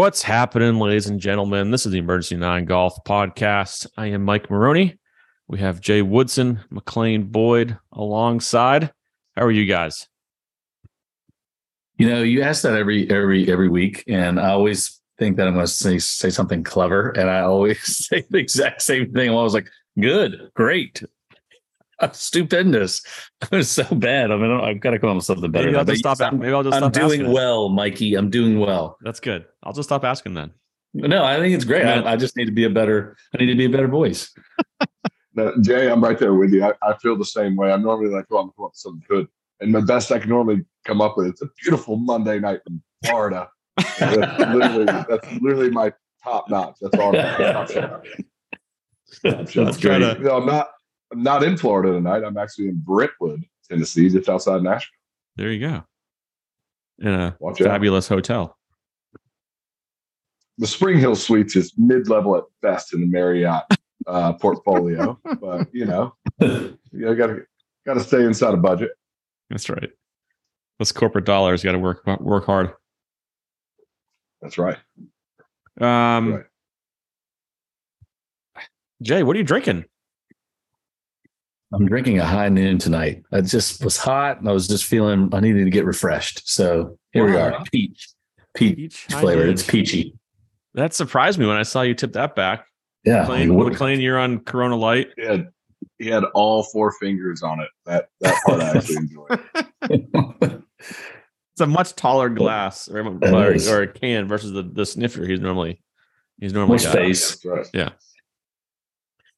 What's happening, ladies and gentlemen? This is the Emergency Nine Golf Podcast. I am Mike Maroney. We have Jay Woodson, McLean Boyd alongside. How are you guys? You know, you ask that every every every week, and I always think that I'm going to say say something clever, and I always say the exact same thing. I'm always like, "Good, great, stupendous." It was so bad. I mean, I've got to come up with something better. Maybe I'll just stop. I'm, maybe I'll just I'm doing asking. well, Mikey. I'm doing well. That's good. I'll just stop asking then. No, I think it's great. Yeah. I, I just need to be a better. I need to be a better voice. No, Jay, I'm right there with you. I, I feel the same way. I'm normally like, oh, I'm come up with something good. And the best I can normally come up with, it's a beautiful Monday night in Florida. That's, literally, that's literally my top notch. That's all. Top shot. Top shot. That's great. You know, I'm not. I'm not in Florida tonight. I'm actually in Brentwood, Tennessee, just outside Nashville. There you go. In a Watch out. fabulous hotel. The Spring Hill Suites is mid-level at best in the Marriott uh, portfolio, but you know, you know, got to got to stay inside a budget. That's right. Those corporate dollars you got to work work hard. That's right. Um, Right. Jay, what are you drinking? I'm drinking a high noon tonight. I just was hot, and I was just feeling I needed to get refreshed. So here we are, peach, peach Peach high flavored. It's peachy. That surprised me when I saw you tip that back. Yeah, McLean, what- McLean, you're on Corona Light. He had he had all four fingers on it. That that part I actually enjoyed. It's a much taller glass or, or, or a can versus the, the snifter he's normally he's normally More got. space. That's right. Yeah.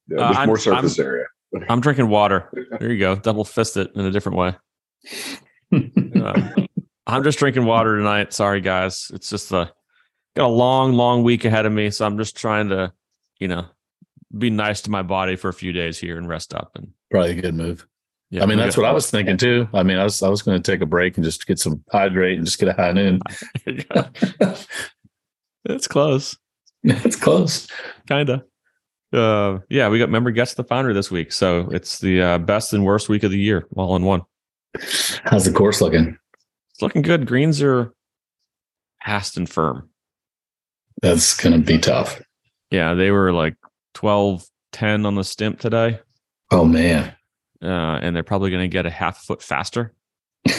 Yeah, Uh, just I'm- more surface area. I'm drinking water. There you go. Double fist it in a different way. Uh, I'm just drinking water tonight. Sorry, guys. It's just a got a long, long week ahead of me, so I'm just trying to, you know, be nice to my body for a few days here and rest up. And Probably a good move. yeah, I mean, that's what I was thinking too. I mean, I was I was going to take a break and just get some hydrate and just get a high noon. it's close, it's close. kind of. Uh, yeah, we got member guest the founder this week, so it's the uh, best and worst week of the year, all in one. How's the course looking? It's looking good. Greens are fast and firm. That's going to be tough. Yeah, they were like 12, 10 on the stimp today. Oh man. uh, and they're probably going to get a half foot faster.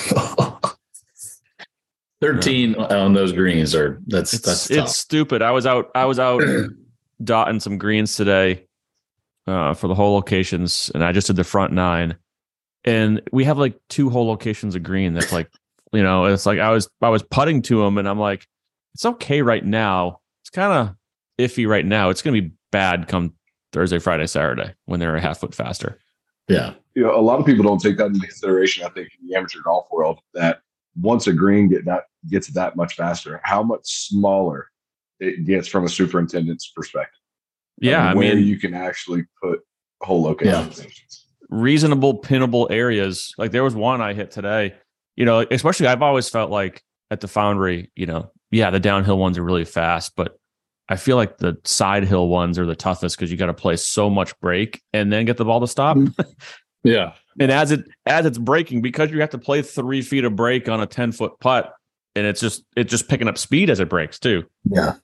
13 on those greens are that's It's that's it's stupid. I was out I was out dotting some greens today uh, for the hole locations, and I just did the front nine, and we have like two hole locations of green. That's like you know, it's like I was I was putting to them, and I'm like, it's okay right now. It's kind of iffy right now. It's going to be bad come Thursday, Friday, Saturday when they're a half foot faster. yeah. You know, a lot of people don't take that into consideration. I think in the amateur golf world, that once a green get that gets that much faster, how much smaller it gets from a superintendent's perspective. Yeah, I where mean, you can actually put hole locations. reasonable pinnable areas. Like there was one I hit today, you know, especially I've always felt like at the foundry, you know, yeah, the downhill ones are really fast, but I feel like the side hill ones are the toughest because you got to play so much break and then get the ball to stop. Mm-hmm. Yeah. and as it as it's breaking, because you have to play three feet of break on a 10 foot putt, and it's just it's just picking up speed as it breaks too. Yeah.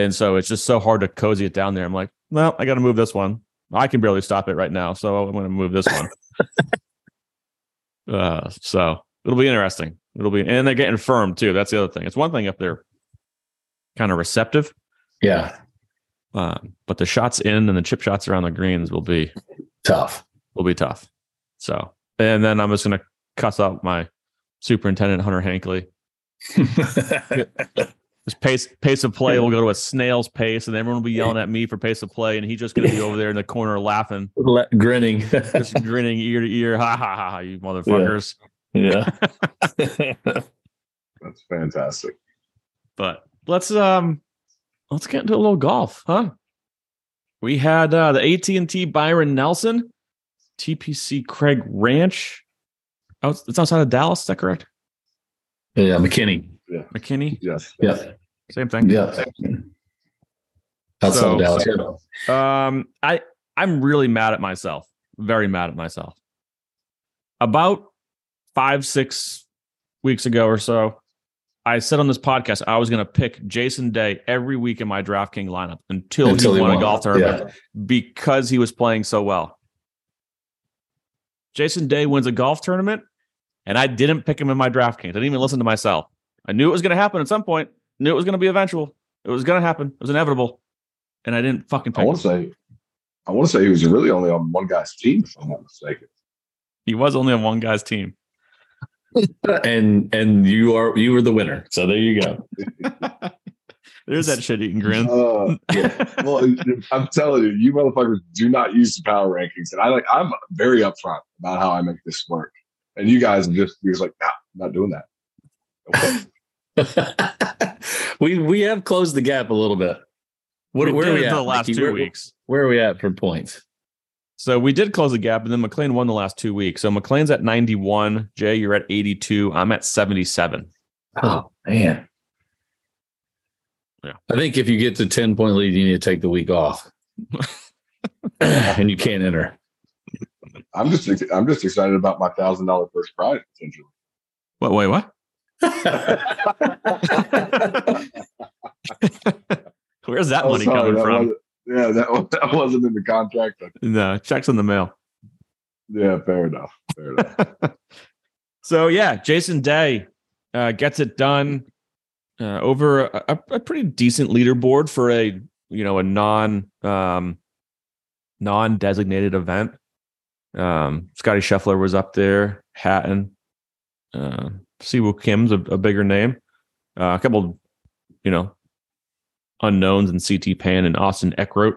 And so it's just so hard to cozy it down there. I'm like, well, I got to move this one. I can barely stop it right now, so I'm going to move this one. uh, so it'll be interesting. It'll be, and they're getting firm too. That's the other thing. It's one thing if they're kind of receptive, Yeah. uh, but the shots in and the chip shots around the greens will be Tough. will be tough. So, and then I'm just going to cuss out my superintendent Hunter Hankley. His pace pace of play will go to a snail's pace, and everyone will be yelling at me for pace of play, and he's just going to be over there in the corner laughing, Le- grinning. just grinning ear to ear. Ha ha ha! ha, You motherfuckers! yeah. That's fantastic. But let's um, let's get into a little golf, huh? We had uh, the AT and T Byron Nelson, TPC Craig Ranch. Oh, it's outside of Dallas. Is that correct? yeah. McKinney. McKinney, Yes. Yeah. same thing. Yeah. Outside So- of Dallas. Yeah. Um, I I'm really mad at myself. Very mad at myself. About five six weeks ago or so, I said on this podcast I was going to pick Jason Day every week in my DraftKings lineup until, Until he he won a golf tournament because he was playing so well. Jason Day wins a golf tournament, and I didn't pick him in my DraftKings. I didn't even listen to myself. I knew it was going to happen at some point. Knew it was going to be eventual. It was going to happen. It was inevitable, and I didn't fucking I want to say, I want to say he was really only on one guy's team, if I'm not mistaken. He was only on one guy's team. and and you are you were the winner. So there you go. There's that shit eating grin. Uh, well, I'm telling you, you motherfuckers do not use the power rankings, and I like. I'm very upfront about how I make this work, and you guys are just you're just like, nah, I'm not doing that. Okay. we we have closed the gap a little bit. What, we where did are we at? for the last Mikey? two where, weeks. Where are we at for points? So we did close the gap, and then McLean won the last two weeks. So McLean's at 91. Jay, you're at 82. I'm at 77. Oh man. Yeah. I think if you get to 10 point lead, you need to take the week off. and you can't enter. I'm just I'm just excited about my thousand dollar first prize potential. What? Wait, what? Where's that Oh, money sorry, coming that from? Yeah, that, was- that wasn't in the contract. No, checks in the mail. Yeah, fair enough. Fair enough. so yeah, Jason Day uh, gets it done uh, over a, a pretty decent leaderboard for a you know a non um, non designated event. Um, Scottie Scheffler was up there, Hatton, uh, Si Woo Kim's a, a bigger name, uh, a couple, you know, unknowns and CT Pan and Austin Eckroat.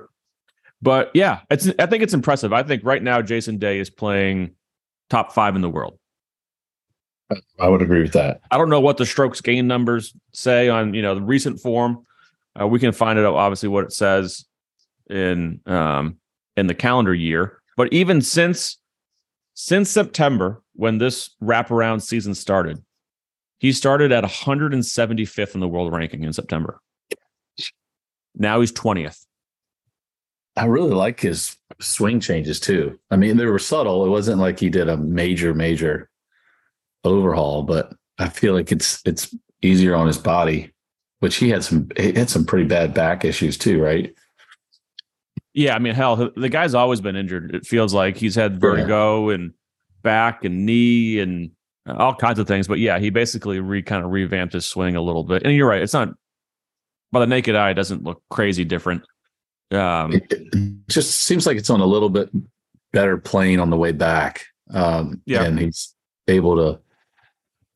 But yeah, it's I think it's impressive. I think right now Jason Day is playing top five in the world. I would agree with that. I don't know what the strokes gain numbers say on you know the recent form. Uh, we can find out obviously what it says in um, in the calendar year. But even since since September, when this wraparound season started, he started at 175th in the world ranking in September. Now he's 20th. I really like his swing changes too. I mean, they were subtle. It wasn't like he did a major, major overhaul, but I feel like it's it's easier on his body, which he had some he had some pretty bad back issues too, right? Yeah, I mean, hell, the guy's always been injured. It feels like he's had vertigo and back and knee and all kinds of things. But yeah, he basically re kind of revamped his swing a little bit. And you're right, it's not by the naked eye, it doesn't look crazy different. Um, It, it just seems like it's on a little bit better plane on the way back. Um, Yeah. and he's able to.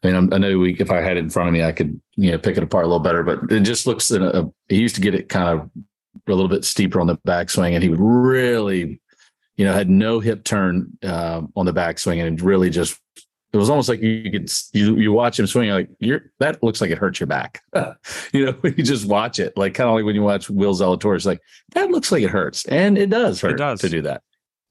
I mean, I'm, I know we, if I had it in front of me, I could you know pick it apart a little better. But it just looks in a. He used to get it kind of a little bit steeper on the backswing, and he would really, you know, had no hip turn uh, on the backswing, and it really just. It was almost like you could you you watch him swing like you're that looks like it hurts your back, you know. When you just watch it, like kind of like when you watch Will Zalatoris, like that looks like it hurts, and it does hurt does. to do that.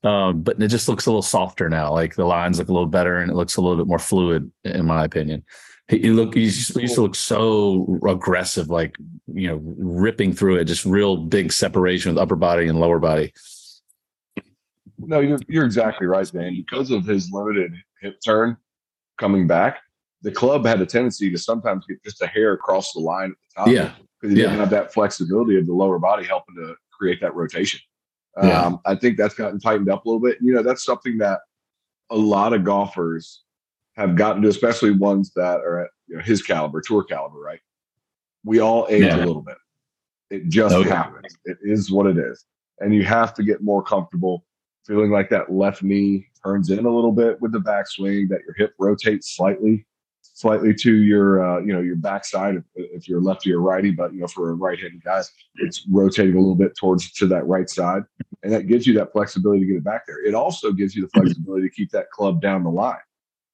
Um, but it just looks a little softer now. Like the lines look a little better, and it looks a little bit more fluid, in my opinion. He, he look he used he used to look so aggressive, like you know, ripping through it, just real big separation with upper body and lower body. No, you're you're exactly right, Dan. Because of his limited hip turn coming back, the club had a tendency to sometimes get just a hair across the line at the top. Yeah, because he didn't have that flexibility of the lower body helping to create that rotation. Yeah. Um, I think that's gotten tightened up a little bit. You know, that's something that a lot of golfers have gotten to, especially ones that are at you know, his caliber, tour caliber, right? We all age Yeah. a little bit. It just Okay. happens. It is what it is. And you have to get more comfortable feeling like that left knee turns in a little bit with the backswing, that your hip rotates slightly, slightly to your, uh, you know, your backside if, if you're lefty or righty. But you know, for a right-handed guys, it's rotating a little bit towards to that right side, and that gives you that flexibility to get it back there. It also gives you the flexibility to keep that club down the line.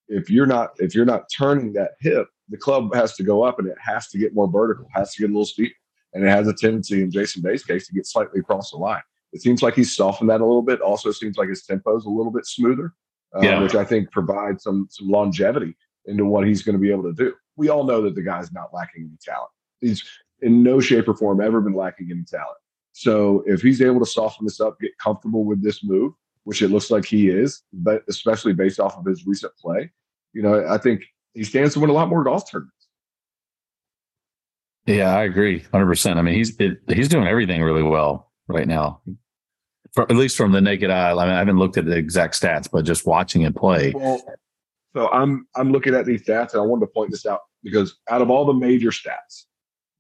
If you're not if you're not turning that hip, the club has to go up and it has to get more vertical, has to get a little steep, and it has a tendency in Jason Day's case to get slightly across the line. It seems like he's softened that a little bit. Also, seems like his tempo is a little bit smoother, uh, Yeah. which I think provides some some longevity into what he's going to be able to do. We all know that the guy's not lacking any talent. He's in no shape or form ever been lacking any talent. So if he's able to soften this up, get comfortable with this move, which it looks like he is, but especially based off of his recent play, you know, I think he stands to win a lot more golf tournaments. Yeah, I agree, hundred percent. I mean, he's it, he's doing everything really well right now, For, at least from the naked eye. I mean, I haven't looked at the exact stats, but just watching it play. Well, so I'm I'm looking at these stats, and I wanted to point this out because out of all the major stats,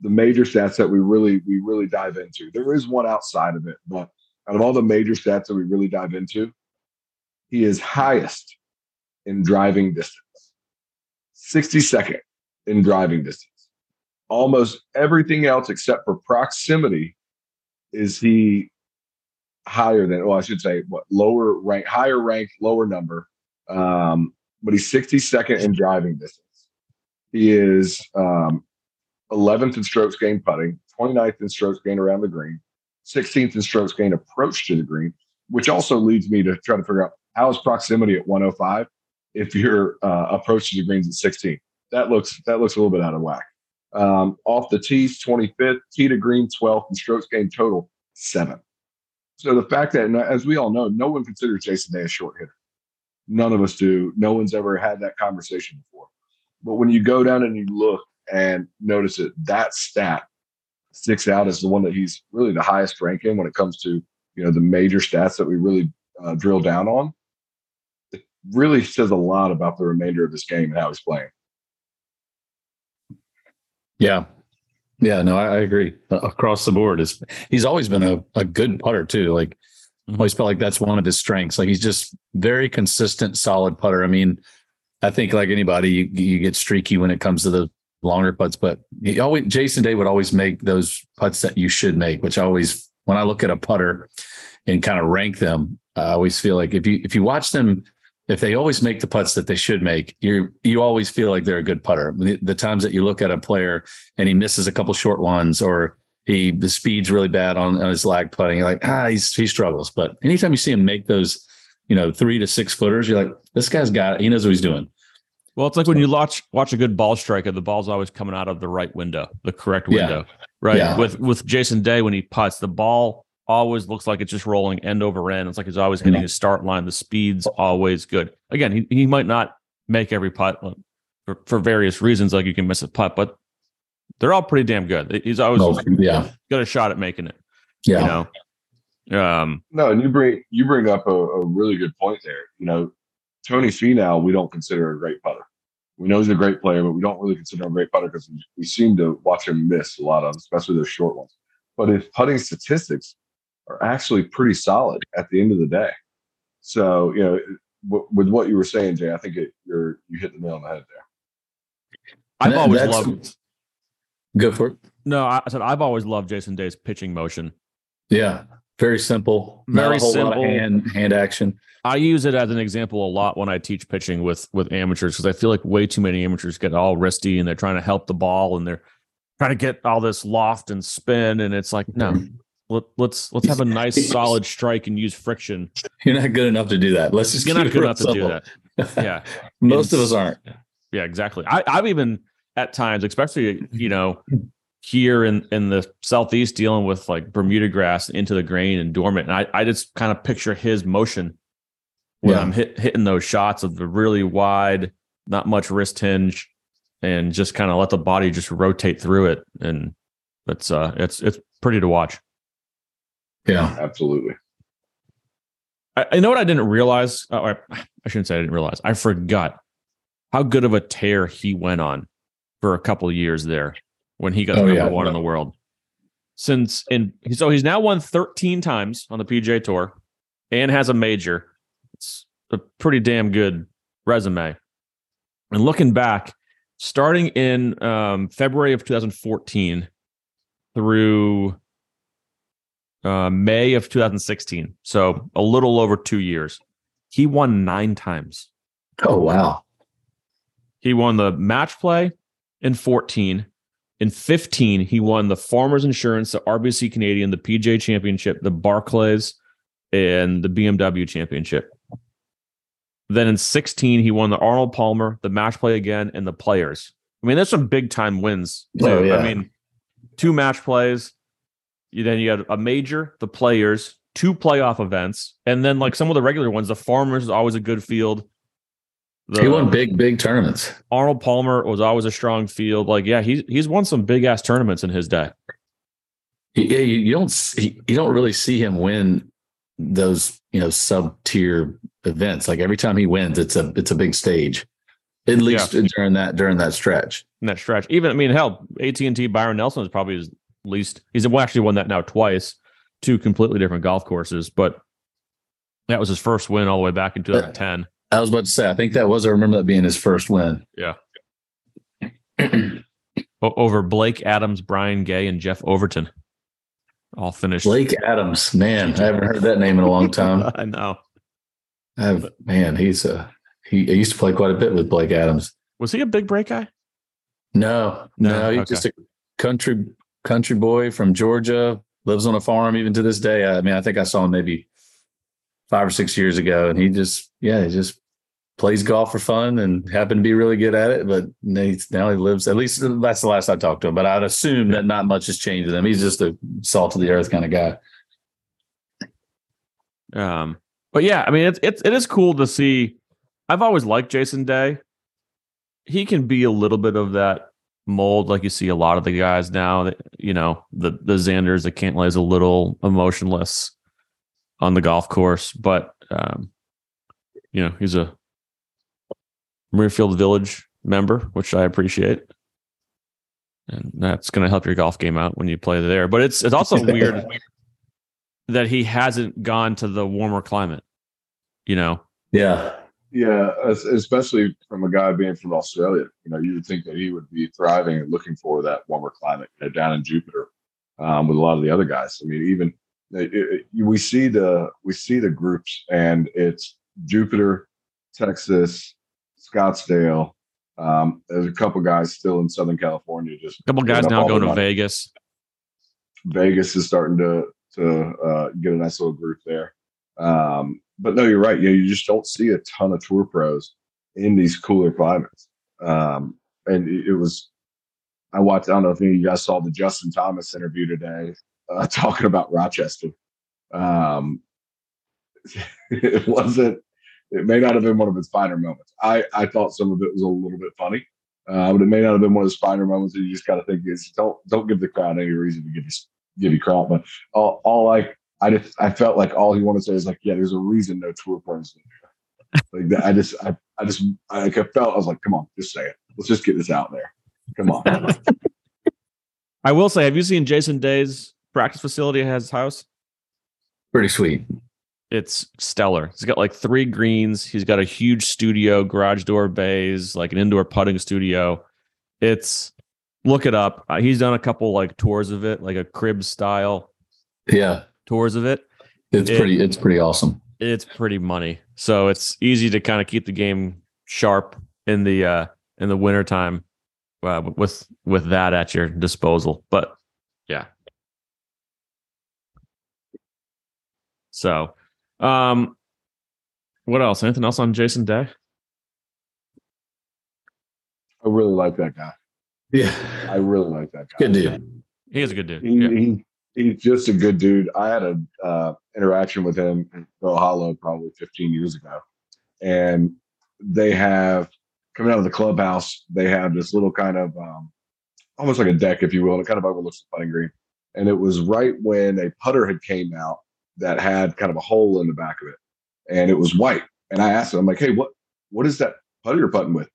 the major stats that we really we really dive into, there is one outside of it, but out of all the major stats that we really dive into, he is highest in driving distance, 62nd in driving distance. Almost everything else except for proximity is he higher than, well, I should say, what lower rank, higher rank, lower number. Um, but he's 62nd in driving distance. He is um, 11th in strokes gained putting, 29th in strokes gained around the green, 16th in strokes gained approach to the green, which also leads me to try to figure out how is proximity at 105 if your uh, approach to the greens at 16. That looks that looks a little bit out of whack. Um, off the tees, 25th, tee to green, 12th, and strokes gained total, seven. So the fact that, as we all know, no one considers Jason Day a short hitter. None of us do. No one's ever had that conversation before. But when you go down and you look and notice it, that stat sticks out as the one that he's really the highest ranking when it comes to you know the major stats that we really uh, drill down on. It really says a lot about the remainder of this game and how he's playing. Yeah, yeah, no, I, I agree. Uh, across the board, is he's always been a, a good putter too. Like mm-hmm. always felt like that's one of his strengths. Like he's just very consistent, solid putter. I mean, I think like anybody, you, you get streaky when it comes to the longer putts, but he always Jason Day would always make those putts that you should make, which I always when I look at a putter and kind of rank them, I always feel like if you if you watch them, if they always make the putts that they should make, you you always feel like they're a good putter. The, the, times that you look at a player and he misses a couple short ones or he the speed's really bad on, on his lag putting, you're like, ah, he's he struggles. But anytime you see him make those, you know, three to six footers, you're like, this guy's got it. He knows what he's doing. Well, it's like when you watch watch a good ball striker, the ball's always coming out of the right window, the correct window, yeah. right? Yeah. With with Jason Day when he puts, the ball always looks like it's just rolling end over end. It's like he's always hitting his start line. The speed's always good. Again, he, he might not make every putt for, for various reasons, like you can miss a putt, but they're all pretty damn good. He's always oh, yeah. got a shot at making it. Yeah. You know? Um, no, and you bring you bring up a, a really good point there. You know, Tony Finau, we don't consider a great putter. We know he's a great player, but we don't really consider him a great putter because we seem to watch him miss a lot of, especially those short ones. But his putting statistics are actually pretty solid at the end of the day. So, you know, w- with what you were saying, Jay, I think it, you're you hit the nail on the head there. I've always loved. Go for it. No, I said I've always loved Jason Day's pitching motion. Yeah, very simple. Very simple. hand hand action. I use it as an example a lot when I teach pitching with with amateurs because I feel like way too many amateurs get all wristy and they're trying to help the ball and they're trying to get all this loft and spin and it's like no let, let's let's have a nice solid strike and use friction. You're not good enough to do that. Let's just you're not good enough simple. to do that. Yeah, most of us aren't. Yeah, exactly. I, I've even at times, especially you know here in in the southeast dealing with like Bermuda grass into the grain and dormant. And I, I just kind of picture his motion when yeah. I'm hit, hitting those shots of the really wide, not much wrist hinge, and just kind of let the body just rotate through it. And it's uh it's it's pretty to watch. Yeah, absolutely. I, I know what I didn't realize. Uh, I shouldn't say I didn't realize. I forgot how good of a tear he went on for a couple years there when he got oh, number yeah, one in the world. Since in so he's now won 13 times on the PGA Tour and has a major. It's a pretty damn good resume. And looking back, starting in um, February of 2014 through uh, May of 2016, so a little over two years, he won nine times. Oh wow! He won the match play in 14, in 15, he won the Farmers Insurance, the RBC Canadian, the PGA Championship, the Barclays, and the BMW Championship. Then in 16, he won the Arnold Palmer, the match play again, and the players. I mean, there's some big time wins. Too. Oh, yeah. I mean, two match plays. Then you had a major, the players, two playoff events, and then like some of the regular ones, the Farmers is always a good field. The, he won big, big tournaments. Arnold Palmer was always a strong field. Like, yeah, he's he's won some big ass tournaments in his day. Yeah, you, you don't see, you don't really see him win those you know sub tier events. Like every time he wins, it's a it's a big stage. At least during that during that stretch. In that stretch, even I mean, hell, AT and T Byron Nelson is probably his least. He's actually won that now twice, two completely different golf courses, but that was his first win all the way back in 2010. I was about to say, I think that was. I remember that being his first win. Yeah. Over Blake Adams, Brian Gay, and Jeff Overton, all finished. Blake Adams, man, I haven't heard that name in a long time. I know. I have, man, he's a he. I used to play quite a bit with Blake Adams. Was he a big break guy? No, no, no he's okay. just a country country boy from Georgia. Lives on a farm even to this day. I mean, I think I saw him maybe five or six years ago, and he just yeah, he just plays golf for fun and happened to be really good at it. But now he lives, at least that's the last I talked to him. But I'd assume that not much has changed with him. He's just a salt of the earth kind of guy. Um, but yeah, I mean, it's, it's, it is cool to see. I've always liked Jason Day. He can be a little bit of that mold, like you see a lot of the guys now. That, you know, the the Xanders, the Cantlays, a little emotionless on the golf course, but um, you know, he's a Muirfield Village member, which I appreciate. And that's going to help your golf game out when you play there. But it's it's also weird that he hasn't gone to the warmer climate. You know? Yeah. Yeah, especially from a guy being from Australia. You know, you would think that he would be thriving and looking for that warmer climate you know, down in Jupiter um, with a lot of the other guys. I mean, even it, it, we see the we see the groups, and it's Jupiter, Texas, Scottsdale. Um, there's a couple guys still in Southern California. Just a couple guys now going to Vegas. Vegas is starting to to uh, get a nice little group there. Um, but no, you're right. Yeah, you just don't see a ton of tour pros in these cooler climates. Um, and it, was, I watched. I don't know if any of you guys saw the Justin Thomas interview today, uh, talking about Rochester. Um, it wasn't it may not have been one of its finer moments. I, I thought some of it was a little bit funny, uh, but it may not have been one of those finer moments that you just got to think is don't don't give the crowd any reason to give you give you crap. But all, all I I just I felt like all he wanted to say is like, yeah, there's a reason no tour pros like that. I just I I just I, I felt I was like, come on, just say it. Let's just get this out there. Come on. I will say, have you seen Jason Day's practice facility at his house? Pretty sweet it's stellar. He's got like three greens. He's got a huge studio, garage door bays, like an indoor putting studio. It's look it up. Uh, he's done a couple like tours of it, like a crib style. Yeah, tours of it. It's it, pretty. It's pretty awesome. It's pretty money. So it's easy to kind of keep the game sharp in the uh in the wintertime uh, with with that at your disposal. But yeah. So um, what else? Anything else on Jason Day? I really like that guy. Yeah, I really like that guy. Good dude. He is a good dude. He, yeah. he, he's just a good dude. I had a uh, interaction with him in Valhalla probably 15 years ago, and they have coming out of the clubhouse. They have this little kind of um, almost like a deck, if you will, and it kind of overlooks the putting green. And it was right when a putter had came out that had kind of a hole in the back of it, and it was white. And I asked him, I'm like, "Hey, what what is that putter you're putting with?"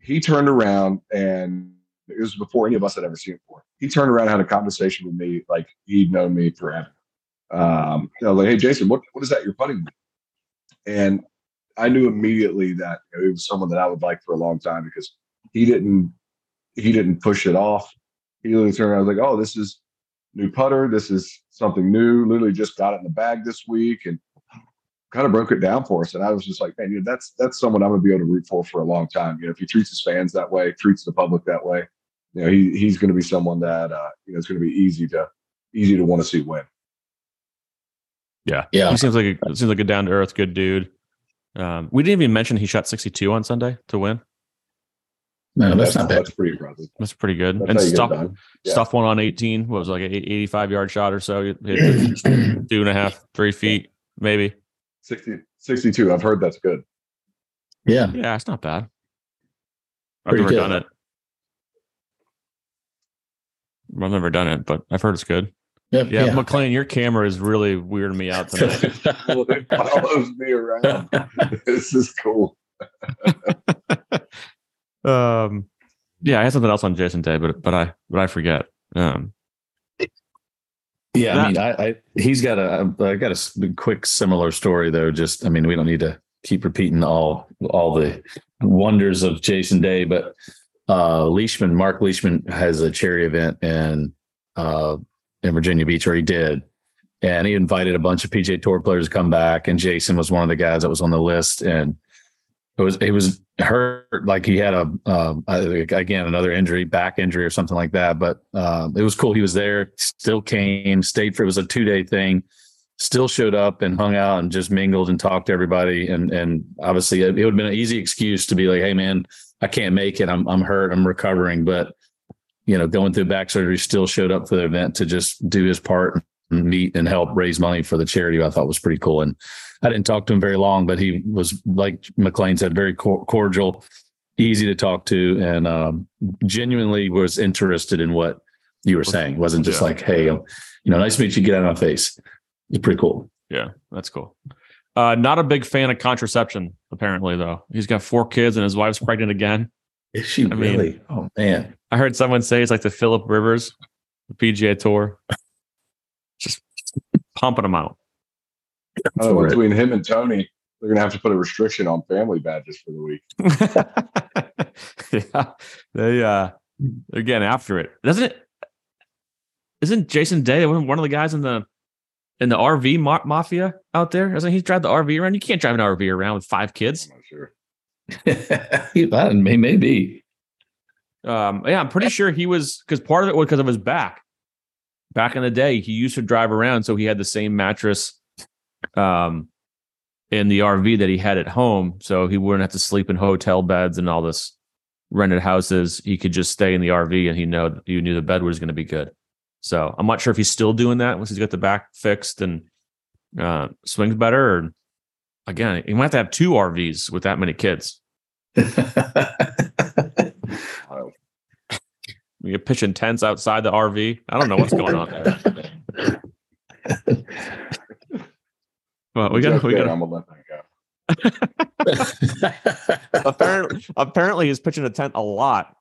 He turned around and it was before any of us had ever seen it before. He turned around and had a conversation with me like he'd known me forever. Um, you know, like, "Hey, Jason, what what is that you're putting with?" And I knew immediately that it was someone that I would like for a long time because he didn't he didn't push it off. He literally turned around and was like, "Oh, this is new putter. This is something new. Literally just got it in the bag this week and kind of broke it down for us. And I was just like, man, you know, that's that's someone I'm gonna be able to root for for a long time. You know, if he treats his fans that way, treats the public that way, you know, he he's gonna be someone that uh, you know it's gonna be easy to easy to want to see win. Yeah, yeah. He seems like a seems like a down to earth, good dude. Um, we didn't even mention he shot 62 on Sunday to win. No, that's, that's not bad. That's pretty impressive. That's pretty good. That's and stuff, yeah. stuff one on 18. What was it, like an 85 yard shot or so? Hit two and a half, three feet, maybe. 60, 62. I've heard that's good. Yeah. Yeah, it's not bad. I've never good. done it. I've never done it, but I've heard it's good. Yep, Yeah, McLean, your camera is really weirding me out tonight. it follows me around. this is cool. um, yeah, I had something else on Jason Day, but but I but I forget. Um, Yeah, I mean, I, I he's got a I got a quick similar story though. Just I mean, we don't need to keep repeating all all the wonders of Jason Day, but uh Leishman, Mark Leishman has a charity event in uh in Virginia Beach, or he did, and he invited a bunch of PGA Tour players to come back, and Jason was one of the guys that was on the list, and it was it was hurt like he had a um, again another injury, back injury or something like that. But um, it was cool. He was there, still came, stayed for it was a two day thing, still showed up and hung out and just mingled and talked to everybody. And and obviously it would have been an easy excuse to be like, hey man, I can't make it. I'm I'm hurt. I'm recovering. But you know, going through back surgery, still showed up for the event to just do his part and meet and help raise money for the charity. I thought was pretty cool. And I didn't talk to him very long, but he was like McLean said, very cor- cordial, easy to talk to, and um, genuinely was interested in what you were saying. It wasn't just Yeah. like, "Hey, you know, nice to meet you. Get out of my face." It's pretty cool. yeah, that's cool. Uh, not a big fan of contraception, apparently, though. He's got four kids and his wife's pregnant again. Is she I mean- really? oh man, I heard someone say it's like the Philip Rivers, the PGA Tour, just pumping them out. I don't know, For it. between him and Tony, they're gonna have to put a restriction on family badges for the week. yeah, they uh, they're getting after it, doesn't it? Isn't Jason Day one of the guys in the in the RV ma- mafia out there? Doesn't he drive the RV around? You can't drive an RV around with five kids. I'm not sure. he, that may maybe. Um, yeah, I'm pretty sure he was because part of it was because of his back. Back in the day, he used to drive around, so he had the same mattress um, in the RV that he had at home, so he wouldn't have to sleep in hotel beds and all this rented houses. He could just stay in the RV, and he know you knew the bed was going to be good. So I'm not sure if he's still doing that once he's got the back fixed and uh, swings better. Or again, he might have to have two RVs with that many kids. You're pitching tents outside the RV. I don't know what's going on there. Well, we got Jeff we got I'm gonna let that go. apparently apparently he's pitching a tent a lot.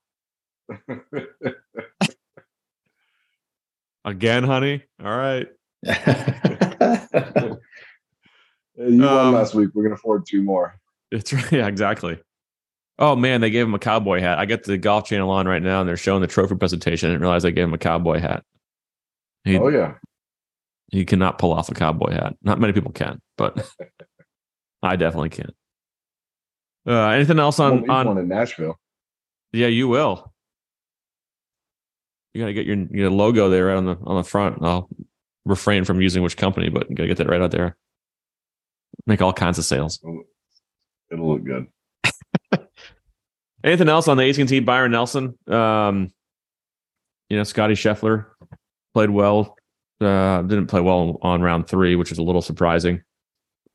Again, honey. All right. You Um, won last week. We're gonna afford two more. It's right. yeah, exactly. Oh man, they gave him a cowboy hat. I get the golf channel on right now and they're showing the trophy presentation. I didn't realize they gave him a cowboy hat. He Oh yeah. he cannot pull off a cowboy hat. Not many people can, but I definitely can. Uh, anything else on on one in Nashville. Yeah, you will. You gotta get your your logo there right on the on the front. I'll refrain from using which company, but you gotta get that right out there. Make all kinds of sales. It'll look good. Anything else on the AT&T Byron Nelson? Um, you know, Scottie Scheffler played well. Uh, didn't play well on round three, which is a little surprising.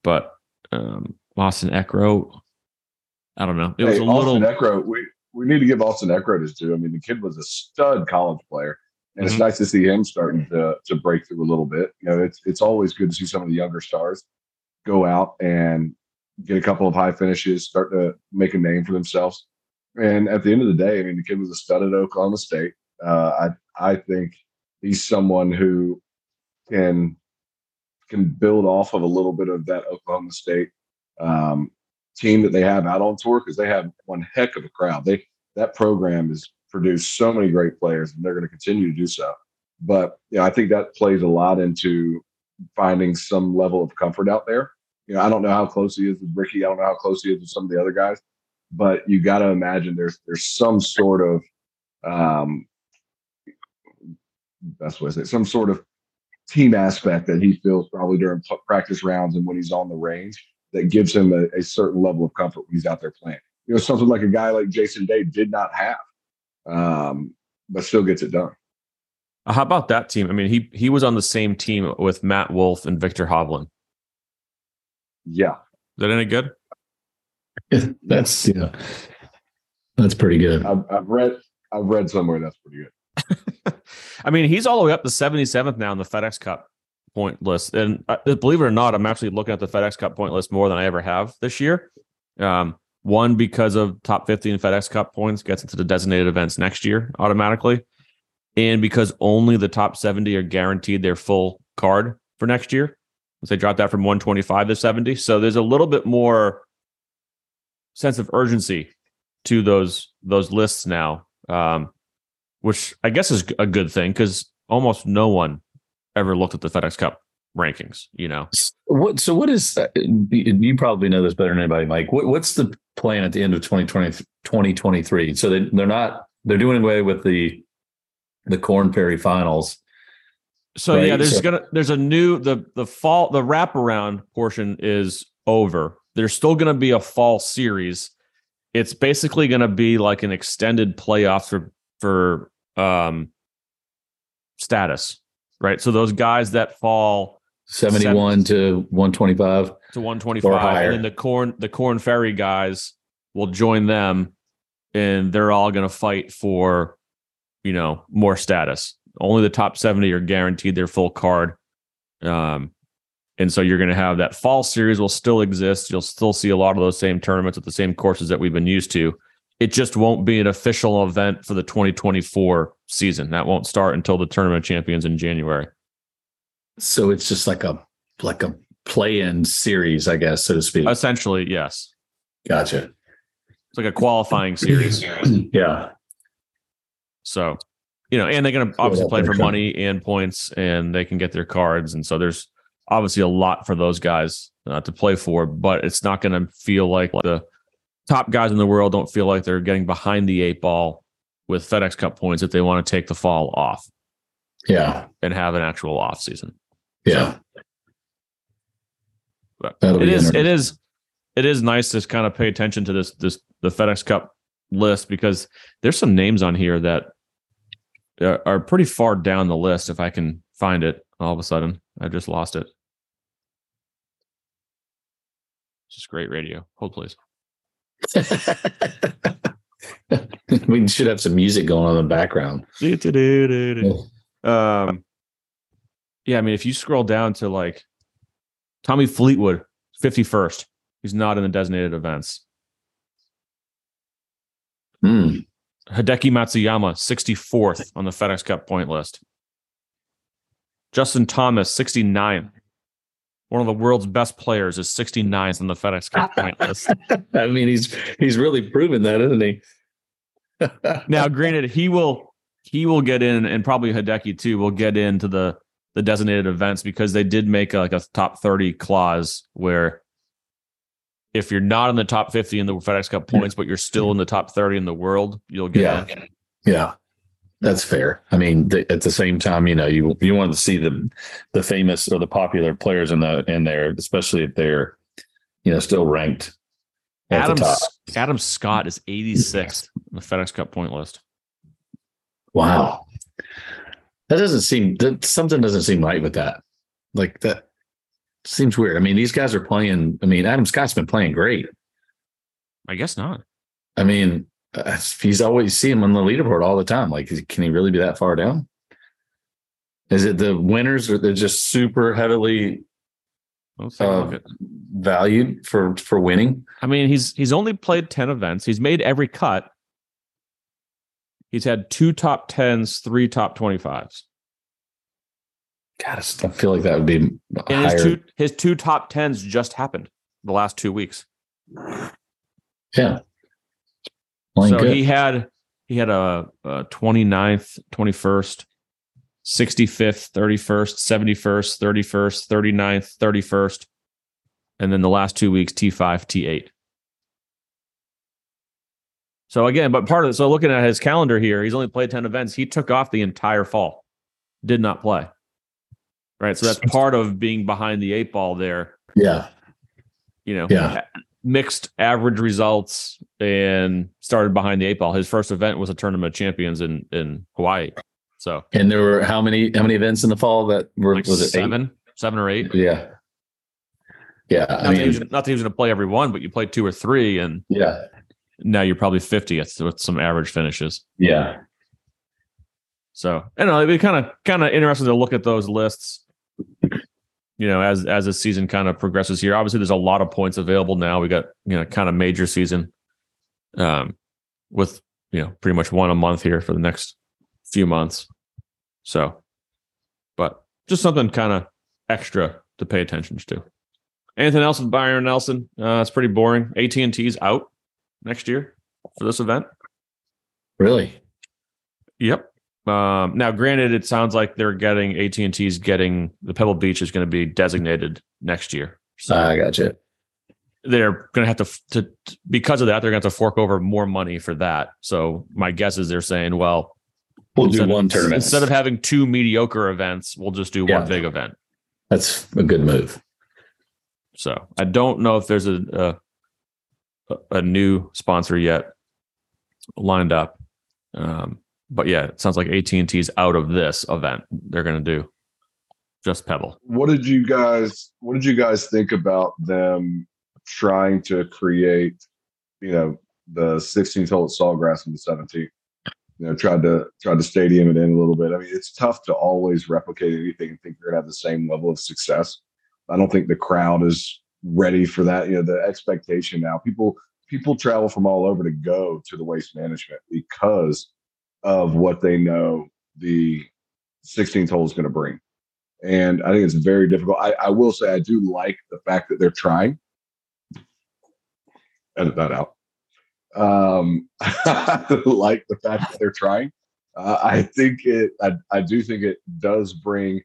But um, Austin Eckroat, I don't know. It was hey, a little. Austin Eckroat, we, we need to give Austin Eckroat his due. I mean, the kid was a stud college player, and Mhm. it's nice to see him starting to to break through a little bit. You know, it's it's always good to see some of the younger stars go out and get a couple of high finishes, start to make a name for themselves. And at the end of the day, I mean, the kid was a stud at Oklahoma State. Uh, I I think he's someone who can can build off of a little bit of that Oklahoma State um, team that they have out on tour because they have one heck of a crowd. They that program has produced so many great players, and they're going to continue to do so. But you know, I think that plays a lot into finding some level of comfort out there. You know, I don't know how close he is with Rickie. I don't know how close he is with some of the other guys, but you got to imagine there's there's some sort of um, best way to say it, some sort of team aspect that he feels probably during practice rounds and when he's on the range that gives him a, a certain level of comfort when he's out there playing. You know, something like a guy like Jason Day did not have, um, but still gets it done. How about that team? I mean, he he was on the same team with Matt Wolff and Viktor Hovland. Yeah, is that any good? that's yeah, that's pretty good. I've, I've read I've read somewhere that's pretty good. I mean, he's all the way up to 77th now in the FedEx Cup point list. And uh, believe it or not, I'm actually looking at the FedEx Cup point list more than I ever have this year. Um, one, because of top 50 in FedEx Cup points gets into the designated events next year automatically. And because only the top 70 are guaranteed their full card for next year. They dropped that from 125 to 70. So there's a little bit more sense of urgency to those those lists now, um, which I guess is a good thing because almost no one ever looked at the FedEx Cup rankings. You know, what? So what is? Uh, you probably know this better than anybody, Mike. What, what's the plan at the end of 2020, 2023? So they, they're not they're doing away with the the Korn Ferry finals. So right? yeah, there's so, gonna there's a new the the fall the wraparound portion is over. There's still gonna be a fall series. It's basically gonna be like an extended playoff for for um status, right? So those guys that fall 71 to 125 to 125 and then the corn the Korn Ferry guys will join them and they're all going to fight for you know more status only the top 70 are guaranteed their full card. Um, and so you're going to have that fall series will still exist. You'll still see a lot of those same tournaments at the same courses that we've been used to. It just won't be an official event for the 2024 season. That won't start until the tournament champions in January. So it's just like a like a play-in series, I guess, so to speak. Essentially, yes. Gotcha. It's like a qualifying series. yeah. So you know, and they're going to obviously play for money and points, and they can get their cards, and so there's obviously a lot for those guys uh, to play for. But it's not going to feel like the top guys in the world don't feel like they're getting behind the eight ball with FedEx Cup points if they want to take the fall off. Yeah, and have an actual off season. Yeah, so, it is it is it is nice to kind of pay attention to this this the FedEx Cup list because there's some names on here that are pretty far down the list. If I can find it, all of a sudden I just lost it. It's just great radio. Hold please. we should have some music going on in the background. um, yeah, I mean, if you scroll down to like Tommy Fleetwood, 51st, he's not in the designated events. Hmm. Hideki Matsuyama, 64th on the FedEx Cup point list. Justin Thomas, 69th. One of the world's best players is 69th on the FedEx Cup point list. I mean, he's he's really proven that, isn't he? now, granted, he will he will get in, and probably Hideki too will get into the the designated events because they did make a, like a top 30 clause where if you're not in the top 50 in the FedEx Cup points, but you're still in the top 30 in the world, you'll get yeah. In. Yeah. That's fair. I mean, th- at the same time, you know, you you want to see the the famous or the popular players in the in there, especially if they're, you know, still ranked. Adam Adam Scott is 86th on the FedEx Cup point list. Wow, that doesn't seem that something doesn't seem right with that. Like that, seems weird. I mean, these guys are playing. I mean, Adam Scott's been playing great. I guess not. I mean, uh, he's always see him on the leaderboard all the time. Like, can he really be that far down? Is it the winners or they're just super heavily uh, valued for for winning? I mean, he's he's only played ten events. He's made every cut. He's had two top tens, three top twenty fives. God, I feel like that would be and his two his two top tens just happened the last two weeks. Yeah. Playing so good. he had he had a, a 29th, 21st, 65th, 31st, 71st, 31st, 39th, 31st, and then the last two weeks T5, T8. So again, but part of it, so looking at his calendar here, he's only played 10 events. He took off the entire fall, did not play right? So that's part of being behind the eight ball there. Yeah. You know, yeah. mixed average results and started behind the eight ball. His first event was a tournament of champions in in Hawaii. So and there were how many how many events in the fall that were like was it seven, eight? seven or eight? Yeah. Yeah, Not, I that, he mean, was, not that he was going to play every one, but you played two or three, and yeah, now you're probably 50th with some average finishes. yeah, So I don't know. It'd be kind of kind of interesting to look at those lists. You know, as as the season kind of progresses here. Obviously, there's a lot of points available now. We got you know kind of major season, um, with you know pretty much one a month here for the next few months. So, but just something kind of extra to pay attention to. Anything else with Byron Nelson? Uh, it's pretty boring. AT and T's out next year for this event. really. Yep. Um, now, granted, it sounds like they're getting AT and T's getting the Pebble Beach is going to be designated next year. So I gotcha. they're going to have to, to because of that, they're going to have to fork over more money for that. So my guess is they're saying, well, We'll instead do of- one tournament instead of having two mediocre events. We'll just do Yeah. one big event. That's a good move. So I don't know if there's a a, a new sponsor yet lined up. Um, but yeah, it sounds like AT and T's out of this event. They're going to do just Pebble. What did you guys what did you guys think about them trying to create, you know, the 16th hole at Sawgrass and the 17th? You know, tried to tried to stadium it in a little bit. I mean, it's tough to always replicate anything and think you're gonna have the same level of success. I don't think the crowd is ready for that. You know, the expectation now. People people travel from all over to go to the waste management because of what they know the 16th hole is going to bring. And I think it's very difficult. I, I will say I do like the fact that they're trying. Edit that out. Um, I like the fact that they're trying. Uh, I think it. I, I do think it does bring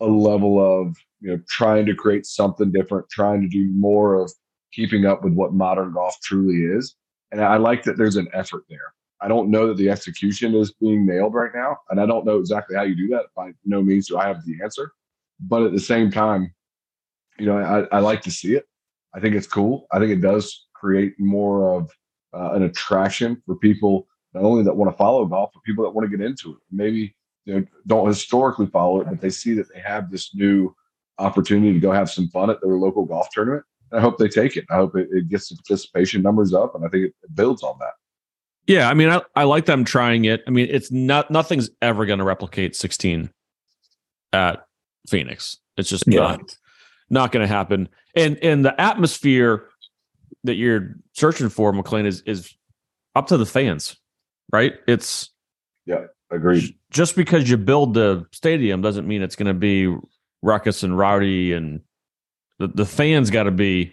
a level of you know trying to create something different, trying to do more of keeping up with what modern golf truly is. And I like that there's an effort there. I don't know that the execution is being nailed right now, and I don't know exactly how you do that. By no means do I have the answer, but at the same time, you know, I, I like to see it. I think it's cool. I think it does create more of uh, an attraction for people not only that want to follow golf, but people that want to get into it. Maybe you know don't historically follow it, but they see that they have this new opportunity to go have some fun at their local golf tournament. And I hope they take it. I hope it, it gets the participation numbers up, and I think it, it builds on that. Yeah, I mean, I, I like them trying it. I mean, it's not nothing's ever going to replicate 16 at Phoenix. It's just Yeah. not not going to happen. And and the atmosphere that you're searching for, McLean, is is up to the fans, right? It's yeah, Agreed. just because you build the stadium doesn't mean it's going to be ruckus and rowdy and the, the fans got to be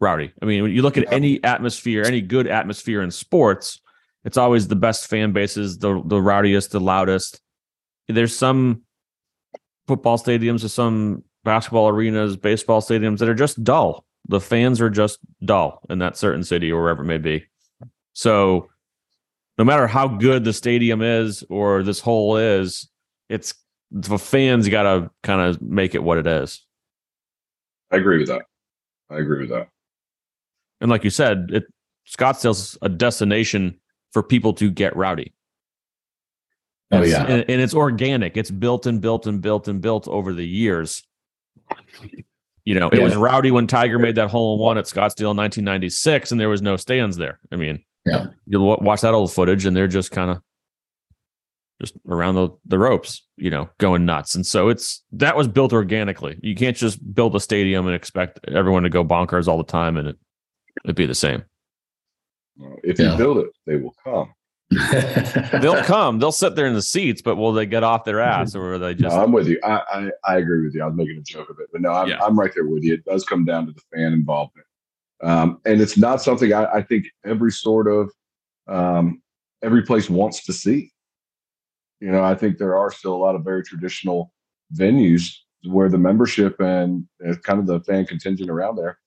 rowdy. I mean, when you look at Yeah. any atmosphere, any good atmosphere in sports, it's always the best fan bases, the the rowdiest, the loudest. There's some football stadiums or some basketball arenas, baseball stadiums that are just dull. The fans are just dull in that certain city or wherever it may be. So no matter how good the stadium is or this hole is, it's the fans got to kind of make it what it is. I agree with that. I agree with that. And like you said, it Scottsdale's a destination for people to get rowdy. Oh It's- yeah. and, and it's organic. It's built and built and built and built over the years. You know, it was rowdy when Tiger made that hole in one at Scottsdale in 1996, and there was no stands there. I mean, Yeah. you watch that old footage, and they're just kind of just around the, the ropes, you know, going nuts. And so it's that was built organically. You can't just build a stadium and expect everyone to go bonkers all the time, and it it'd be the same. If Yeah. you build it, they will come. They'll come, they'll sit there in the seats, but will they get off their ass, or will they No, just? I'm with you. I, I I agree with you. I was making a joke of it, but no, I'm Yeah. I'm right there with you. It does come down to the fan involvement, um, and it's not something I, I think every sort of um, every place wants to see. You know, I think there are still a lot of very traditional venues where the membership and kind of the fan contingent around there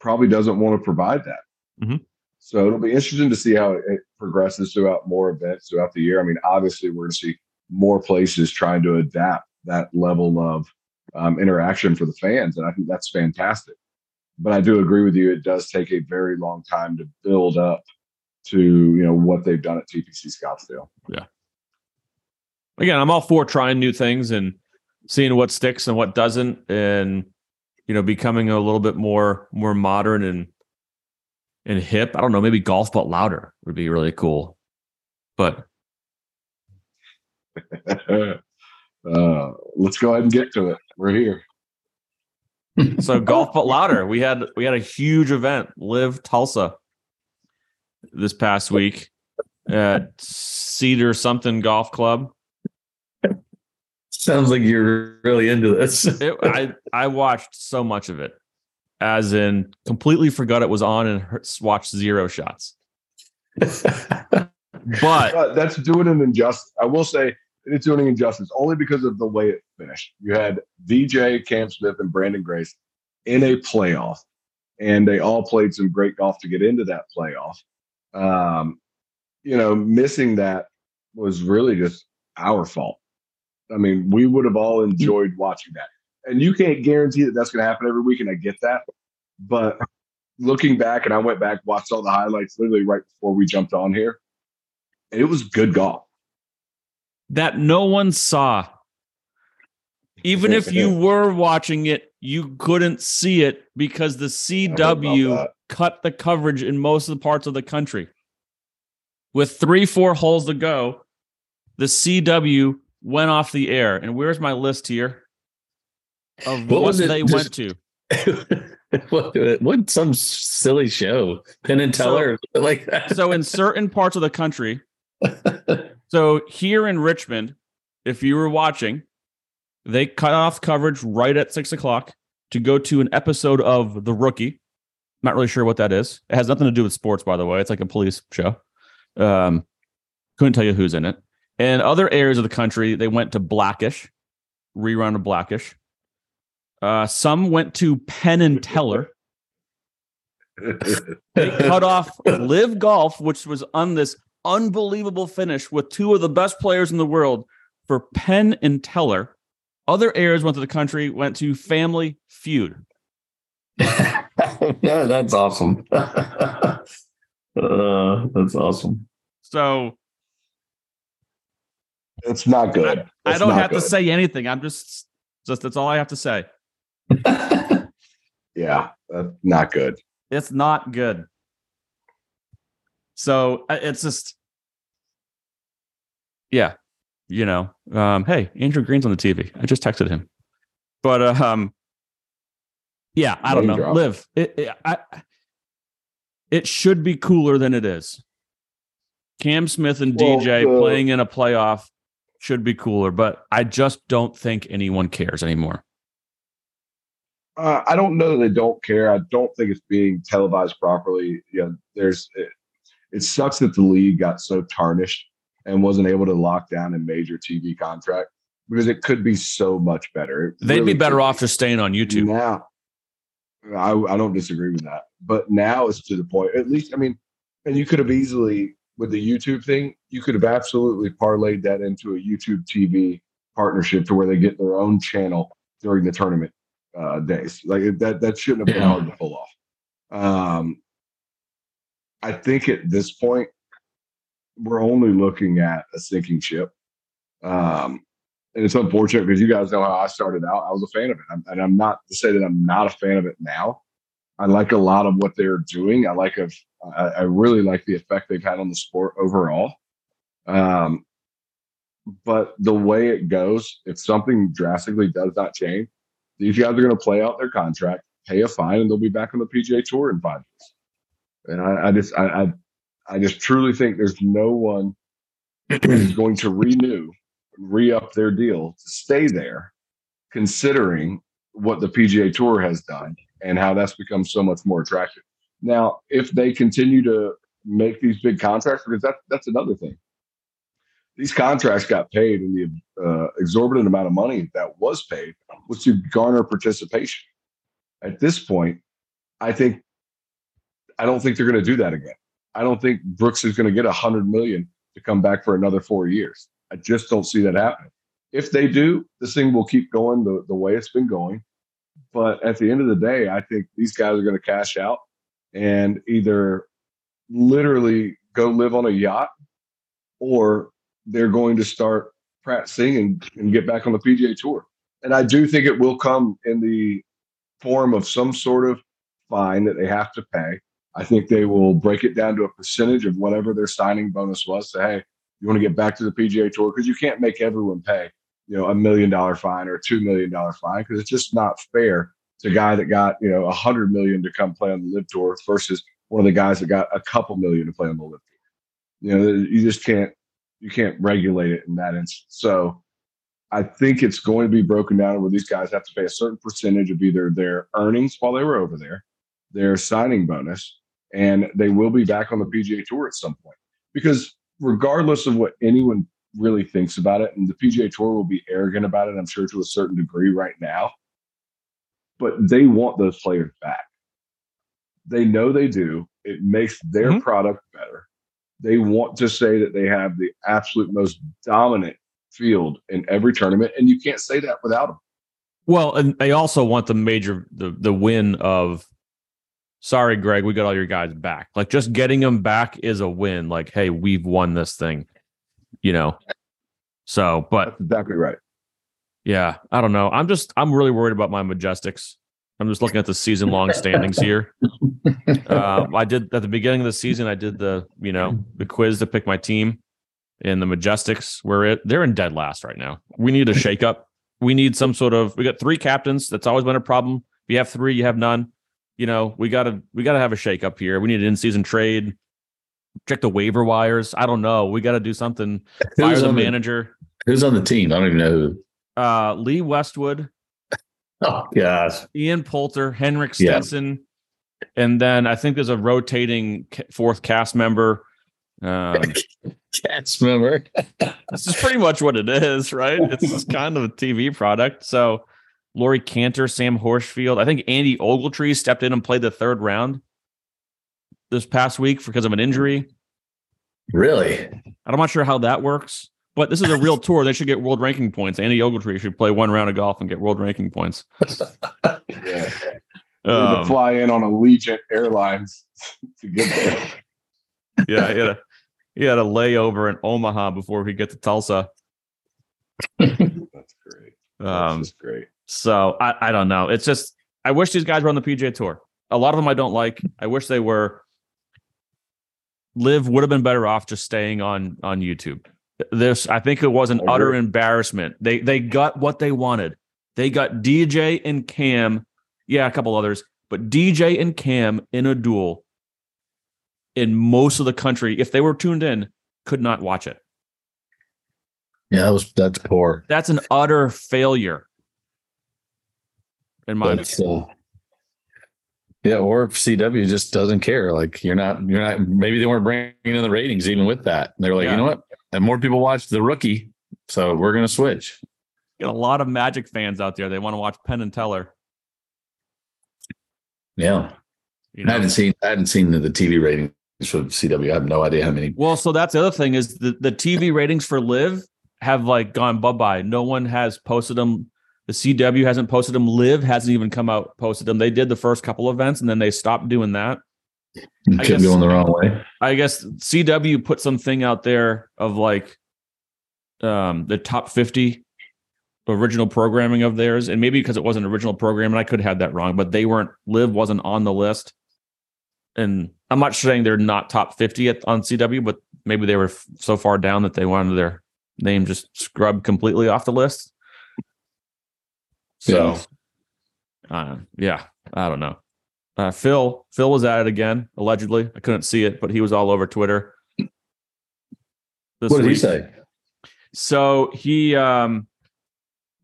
probably doesn't want to provide that. Mhm. So it'll be interesting to see how it, progresses throughout more events throughout the year. I mean, obviously, we're going to see more places trying to adapt that level of um, interaction for the fans, and I think that's fantastic. But I do agree with you; it does take a very long time to build up to you know what they've done at TPC Scottsdale. Yeah. Again, I'm all for trying new things and seeing what sticks and what doesn't. And you know, becoming a little bit more more modern and and hip. I don't know, maybe golf but louder would be really cool. But uh, let's go ahead and get to it. We're here. so golf but louder. We had we had a huge event, LIV Tulsa, this past week at Cedar something Golf Club. Sounds like you're really into this. It, I I watched so much of it, as in completely forgot it was on and watched zero shots. but Uh, that's doing an injustice. I will say it's doing an injustice only because of the way it finished. You had DJ, Cam Smith, and Branden Grace in a playoff, and they all played some great golf to get into that playoff. Um, you know, missing that was really just our fault. I mean, we would have all enjoyed watching that. And you can't guarantee that that's going to happen every week, and I get that. But looking back, and I went back, watched all the highlights literally right before we jumped on here, and it was good golf. That no one saw. Even if you were watching it, you couldn't see it because the CW cut the coverage in most of the parts of the country. With three, four holes to go, the CW went off the air. And where's my list here of what, what they went to? what, what some silly show, Penn and Teller, so, like that. so in certain parts of the country, so here in Richmond, if you were watching, they cut off coverage right at six o'clock to go to an episode of The Rookie. Not really sure what that is. It has nothing to do with sports, by the way. It's like a police show. Um, couldn't tell you who's in it. In other areas of the country, they went to Blackish, rerun of Blackish. Uh, some went to Penn and Teller. they cut off LIV Golf, which was on this unbelievable finish with two of the best players in the world for Penn and Teller. Other areas went to the country, went to Family Feud. yeah, that's awesome. uh, that's awesome. So it's not good. I, I don't have good. to say anything. I'm just just that's all I have to say. yeah, that's not good. It's not good. So it's just yeah, you know, um, hey, Andrew Green's on the TV. I just texted him, but uh, um, yeah, I don't know. Drop. LIV it, it, I, it should be cooler than it is. Cam Smith and well, DJ uh, playing in a playoff should be cooler, but I just don't think anyone cares anymore. Uh, I don't know that they don't care. I don't think it's being televised properly. You know, there's it, it sucks that the league got so tarnished and wasn't able to lock down a major TV contract because it could be so much better. It They'd really be better off just staying on YouTube. Now, I, I don't disagree with that. But now it's to the point, at least, I mean, and you could have easily, with the YouTube thing, you could have absolutely parlayed that into a YouTube TV partnership to where they get their own channel during the tournament uh, days. Like that, that shouldn't have been hard to pull off. Um, I think at this point, we're only looking at a sinking ship. Um, and it's unfortunate because you guys know how I started out. I was a fan of it, I'm, and I'm not to say that I'm not a fan of it now. I like a lot of what they're doing. I like a, I, I really like the effect they've had on the sport overall. Um, but the way it goes, if something drastically does not change, these guys are going to play out their contract, pay a fine, and they'll be back on the PGA Tour in five years. And I, I just, I, I, I just truly think there's no one who's going to renew, re up their deal to stay there, considering what the PGA Tour has done and how that's become so much more attractive. Now, if they continue to make these big contracts, because that, that's another thing. These contracts got paid, and the uh, exorbitant amount of money that was paid was to garner participation. At this point, I think I don't think they're going to do that again. I don't think Brooks is going to get a hundred million to come back for another four years. I just don't see that happening. If they do, this thing will keep going the, the way it's been going. But at the end of the day, I think these guys are going to cash out and either literally go live on a yacht or they're going to start practicing and, and get back on the PGA Tour. And I do think it will come in the form of some sort of fine that they have to pay. I think they will break it down to a percentage of whatever their signing bonus was. Say, hey, you want to get back to the PGA Tour because you can't make everyone pay, you know, a million dollar fine or a two million dollar fine because it's just not fair to a guy that got you know a hundred million to come play on the LIV Tour versus one of the guys that got a couple million to play on the LIV Tour. You know, you just can't you can't regulate it in that instance. So I think it's going to be broken down where these guys have to pay a certain percentage of either their earnings while they were over there, their signing bonus, and they will be back on the PGA Tour at some point. Because regardless of what anyone really thinks about it, and the PGA Tour will be arrogant about it, I'm sure to a certain degree right now, but they want those players back. They know they do. It makes their mm-hmm. product better. They want to say that they have the absolute most dominant field in every tournament, and you can't say that without them. Well, and they also want the major the the win of sorry, Greg, we got all your guys back. Like just getting them back is a win. Like, hey, we've won this thing, you know. So, but That's exactly right. Yeah, I don't know. I'm just I'm really worried about my Majestics. I'm just looking at the season long standings here. Uh, I did at the beginning of the season. I did the you know the quiz to pick my team, and the Majestics were it. They're in dead last right now. We need a shakeup. We need some sort of. We got three captains. That's always been a problem. If you have three, you have none. You know we gotta we gotta have a shakeup here. We need an in season trade. Check the waiver wires. I don't know. We got to do something. Fire who's the manager. The, who's on the team? I don't even know who uh, Lee Westwood. Oh gosh. Ian Poulter, Henrik Stenson, yeah. and then I think there's a rotating fourth cast member. Um, cast member. this is pretty much what it is, right? It's kind of a TV product. So Laurie Canter, Sam Horsfield. I think Andy Ogletree stepped in and played the third round this past week because of an injury. Really? I'm not sure how that works. But this is a real tour. They should get world ranking points. Andy Ogletree should play one round of golf and get world ranking points. yeah. Um, to fly in on Allegiant Airlines to get there. Yeah, he had, a, he had a layover in Omaha before he get to Tulsa. That's great. That's um, great. So I, I don't know. It's just I wish these guys were on the PGA Tour. A lot of them I don't like. I wish they were. LIV would have been better off just staying on on YouTube. This, I think it was an utter embarrassment. They they got what they wanted. They got DJ and Cam, yeah, a couple others, but DJ and Cam in a duel in most of the country, if they were tuned in, could not watch it. Yeah, that was that's poor. That's an utter failure. In my uh, yeah, or CW just doesn't care. Like you're not, you're not. Maybe they weren't bringing in the ratings even with that. They're like, yeah. you know what? And more people watch the rookie, so we're gonna switch. Got a lot of Magic fans out there. They want to watch Penn and Teller. Yeah, you know? I hadn't seen I hadn't seen the, the TV ratings for CW. I have no idea how many. Well, so that's the other thing is the the TV ratings for LIV have like gone bye bye. No one has posted them. The CW hasn't posted them. LIV hasn't even come out posted them. They did the first couple events and then they stopped doing that. I Kept guess, going the wrong way. I guess CW put something out there of like um the top 50 original programming of theirs and maybe because it wasn't original programming I could have that wrong but they weren't LIV wasn't on the list. And I'm not saying they're not top 50 at, on CW but maybe they were f- so far down that they wanted their name just scrubbed completely off the list. So yeah, uh, yeah I don't know uh, Phil, Phil was at it again, allegedly. I couldn't see it, but he was all over Twitter. What did week. he say? So he, um,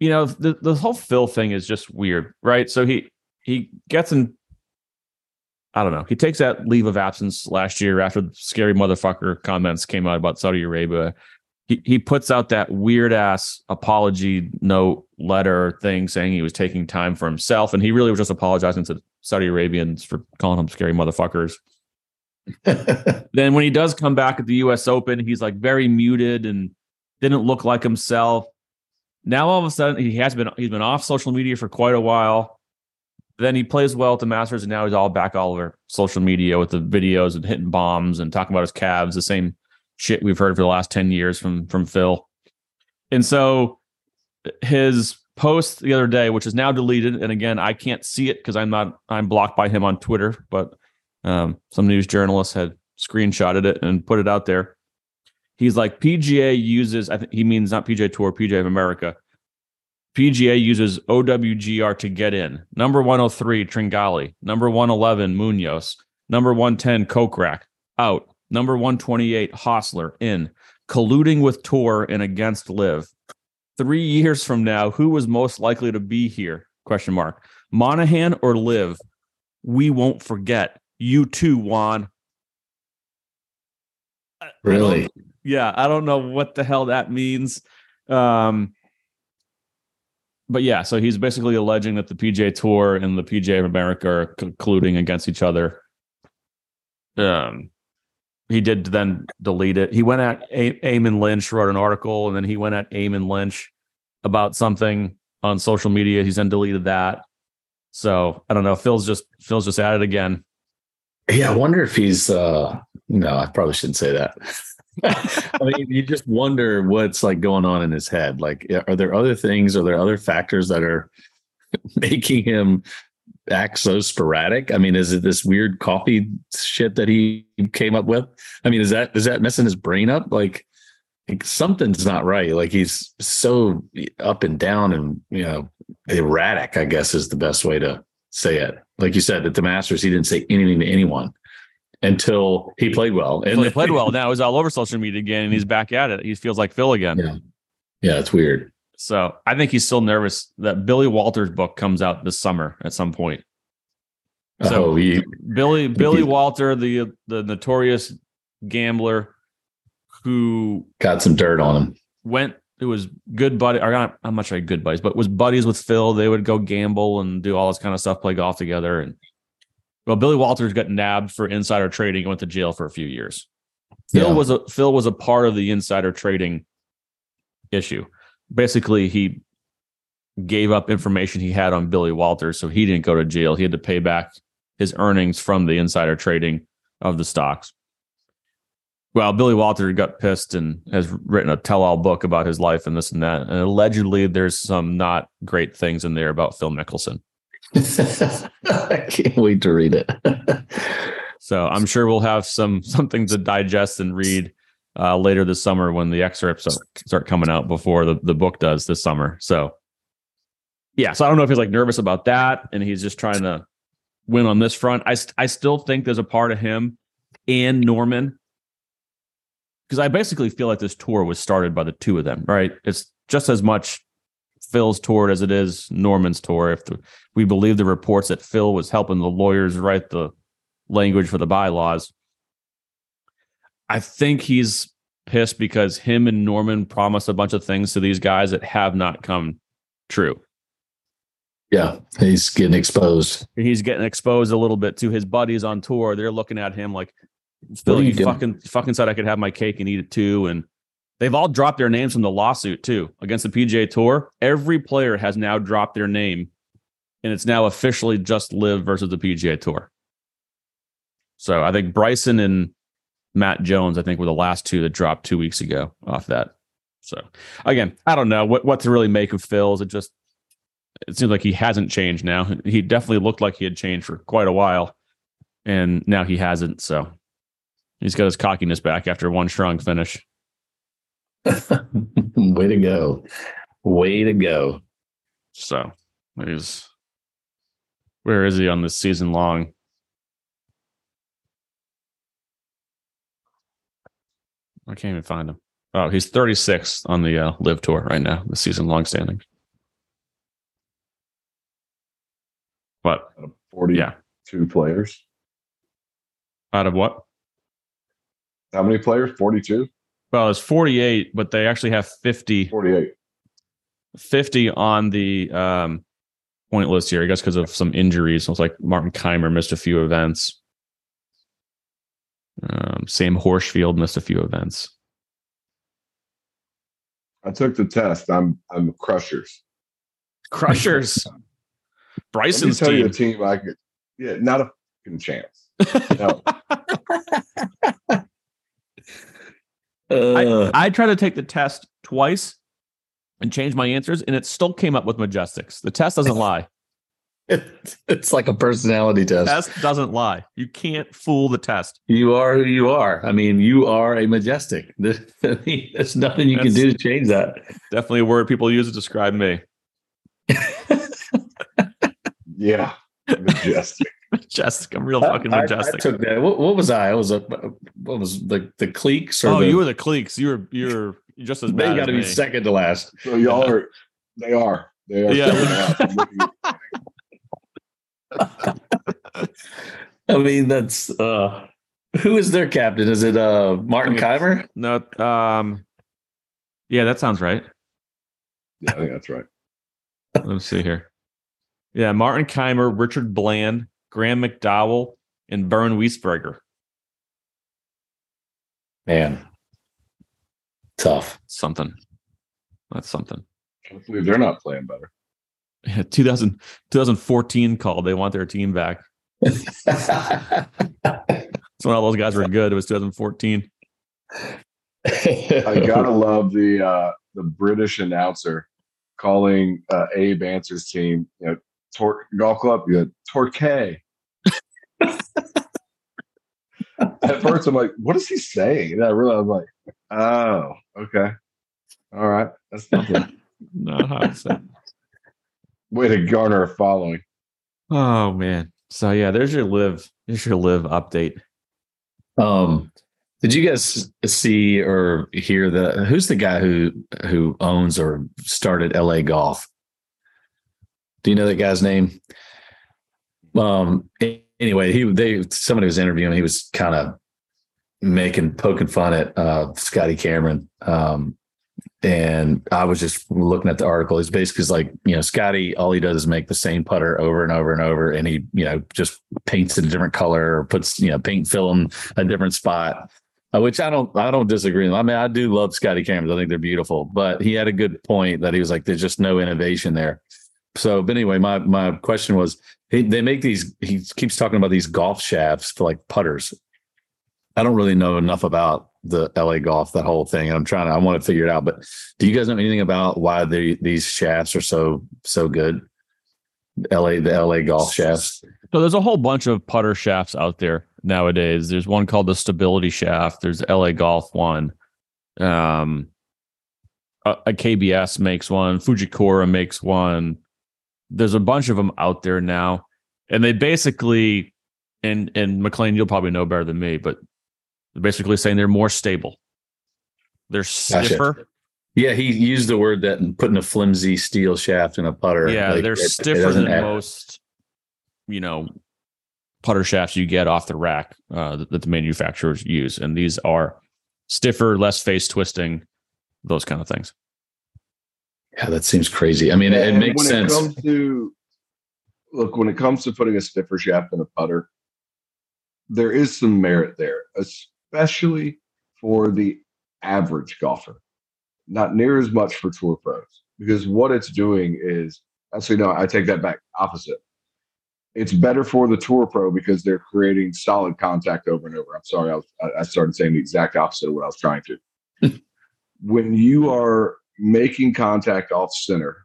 you know, the the whole Phil thing is just weird, right? So he he gets in. I don't know. He takes that leave of absence last year after the scary motherfucker comments came out about Saudi Arabia. He he puts out that weird ass apology note letter thing saying he was taking time for himself, and he really was just apologizing to Saudi Arabians for calling them scary motherfuckers. then when he does come back at the US Open, he's like very muted and didn't look like himself. Now all of a sudden he has been he's been off social media for quite a while. Then he plays well at the Masters and now he's all back all over social media with the videos and hitting bombs and talking about his calves, the same shit we've heard for the last 10 years from from Phil. And so his post the other day, which is now deleted. And again, I can't see it because I'm not I'm blocked by him on Twitter, but um, some news journalist had screenshotted it and put it out there. He's like PGA uses I think he means not PGA Tour, PGA of America. PGA uses OWGR to get in. Number 103, Tringali. Number 111, Munoz. Number 110, Kokrak. Out. Number 128, Hossler. In. Colluding with Tour and against LIV. Three years from now, who was most likely to be here? Question mark. Monahan or LIV? We won't forget. You too, Juan. Really? yeah, I don't know what the hell that means. Um, but yeah, so he's basically alleging that the PJ Tour and the PJ of America are concluding against each other. Um, he did then delete it. He went at a- Eamon Lynch, wrote an article, and then he went at Eamon Lynch about something on social media. He's then deleted that. So I don't know. Phil's just Phil's just at it again. Yeah, I wonder if he's. uh No, I probably shouldn't say that. I mean, you just wonder what's like going on in his head. Like, are there other things? Are there other factors that are making him act so sporadic? I mean, is it this weird coffee shit that he came up with? I mean, is that is that messing his brain up? Like, like something's not right. Like he's so up and down and you know erratic. I guess is the best way to say it. Like you said, at the Masters, he didn't say anything to anyone until he played well. And he played well. Now he's all over social media again, and he's back at it. He feels like Phil again. Yeah, yeah, it's weird. So I think he's still nervous that Billy Walters' book comes out this summer at some point. Oh, so oh, he, Billy Billy Walter, the the notorious gambler, who got some dirt on him, went. It was good buddy. Or not, I'm not sure good buddies, but was buddies with Phil. They would go gamble and do all this kind of stuff, play golf together, and well, Billy Walters got nabbed for insider trading and went to jail for a few years. Phil Yeah. was a Phil was a part of the insider trading issue. Basically, he gave up information he had on Billy Walters, so he didn't go to jail. He had to pay back his earnings from the insider trading of the stocks. Well, Billy Walters got pissed and has written a tell-all book about his life and this and that. And allegedly, there's some not great things in there about Phil Mickelson. I can't wait to read it. So I'm sure we'll have some something to digest and read uh, later this summer when the excerpts start coming out before the, the book does this summer. So yeah, so I don't know if he's like nervous about that and he's just trying to win on this front. I I still think there's a part of him and Norman because I basically feel like this tour was started by the two of them, right? It's just as much Phil's tour as it is Norman's tour. If the, we believe the reports that Phil was helping the lawyers write the language for the bylaws. I think he's pissed because him and Norman promised a bunch of things to these guys that have not come true. yeah, he's getting exposed. He's getting exposed a little bit to his buddies on tour. They're looking at him like, Phil, you you fucking fucking said I could have my cake and eat it too. And they've all dropped their names from the lawsuit too against the PGA Tour. Every player has now dropped their name, and it's now officially just LIV versus the PGA Tour. So I think Bryson and Matt Jones, I think, were the last two that dropped two weeks ago off that. So again, I don't know what what to really make of Phil's. It just it seems like he hasn't changed now. He definitely looked like he had changed for quite a while, and now he hasn't. So he's got his cockiness back after one strong finish. Way to go. Way to go. So he's where is he on this season long? I can't even find him. Oh, he's 36 on the uh, LIV tour right now, the season long standing. But Forty-two yeah, players. out of what? How many players? 42? Well, it's 48, but they actually have 50, 48. 50 on the um, point list here, I guess, because of some injuries. So it's like Martin Kaymer missed a few events. Um, Sam Horsfield missed a few events. I took the test. I'm I'm crushers. Crushers. Let me Bryson's tell you a team. team I could. Yeah, not a fucking chance. No. Uh, I tried to take the test twice. and change my answers, and it still came up with Majestics. The test doesn't lie. it's like a personality test. test doesn't lie. You can't fool the test. You are who you are. I mean, you are a majestic. There's nothing you That's- can do to change that. Definitely a word people use to describe me. Yeah. Majestic. Majestic. I'm real fucking I- I- majestic. I, took that. What, what was I? I was a what was the the Cleeks or oh, the, you were the Cleeks. You were you're just as bad. they got to be second to last. So y'all are they are. They are Yeah. second to last. I'm looking at- I mean, that's uh who is their captain? Is it uh Martin Kaymer? No, um, yeah, that sounds right. Yeah, I think that's right. Let me see here. Yeah, Martin Kaymer, Richard Bland, Graeme McDowell, and Bernd Wiesberger. Man, tough. Something. That's something. I can't believe they're not playing better. Yeah, 2000, 2014 called. They want their team back. That's when all those guys were good. It was 2014. I gotta love the uh the British announcer calling uh Abe Ancer's team, you know, Tor- golf club, you know, Torquay. At first, I'm like, what is he saying? And I realized, I'm like, oh, okay. All right. That's nothing. Not how it's said. Way to garner a following. Oh man. So yeah, there's your LIV. There's your LIV update. Um, did you guys see or hear the who's the guy who who owns or started LA Golf? Do you know that guy's name? Um. Anyway, he they somebody was interviewing. He was kind of making poking fun at uh, Scotty Cameron. Um, and I was just looking at the article. He's basically like, you know, Scotty, all he does is make the same putter over and over and over, and he, you know, just paints it a different color or puts, you know, paint fill in a different spot. Uh, which I don't, I don't disagree. I mean, I do love Scotty Cameron. I think they're beautiful, but he had a good point that he was like, there's just no innovation there. So, but anyway, my my question was, he, they make these. He keeps talking about these golf shafts for like putters. I don't really know enough about the LA golf, that whole thing. I'm trying to, I want to figure it out. But do you guys know anything about why they these shafts are so so good? LA, the LA golf shafts. So there's a whole bunch of putter shafts out there nowadays. There's one called the Stability Shaft. There's LA Golf one. Um, a, a KBS makes one. Fujikura makes one. There's a bunch of them out there now, and they basically, and and McLean, you'll probably know better than me, but they're basically saying they're more stable. They're stiffer. Yeah, he used the word that and putting a flimsy steel shaft in a putter. Yeah, like, they're it- it stiffer doesn't than add- most, you know, putter shafts you get off the rack uh, that, that the manufacturers use, and these are stiffer, less face twisting, those kind of things. Yeah, that seems crazy. I mean, it, And makes when sense. It comes to look, when it comes to putting a stiffer shaft in a putter, there is some merit there, especially for the average golfer. Not near as much for tour pros, because what it's doing is actually no, I take that back. Opposite. It's better for the tour pro because they're creating solid contact over and over. I'm sorry, I, was, I- I started saying the exact opposite of what I was trying to. when you are making contact off center,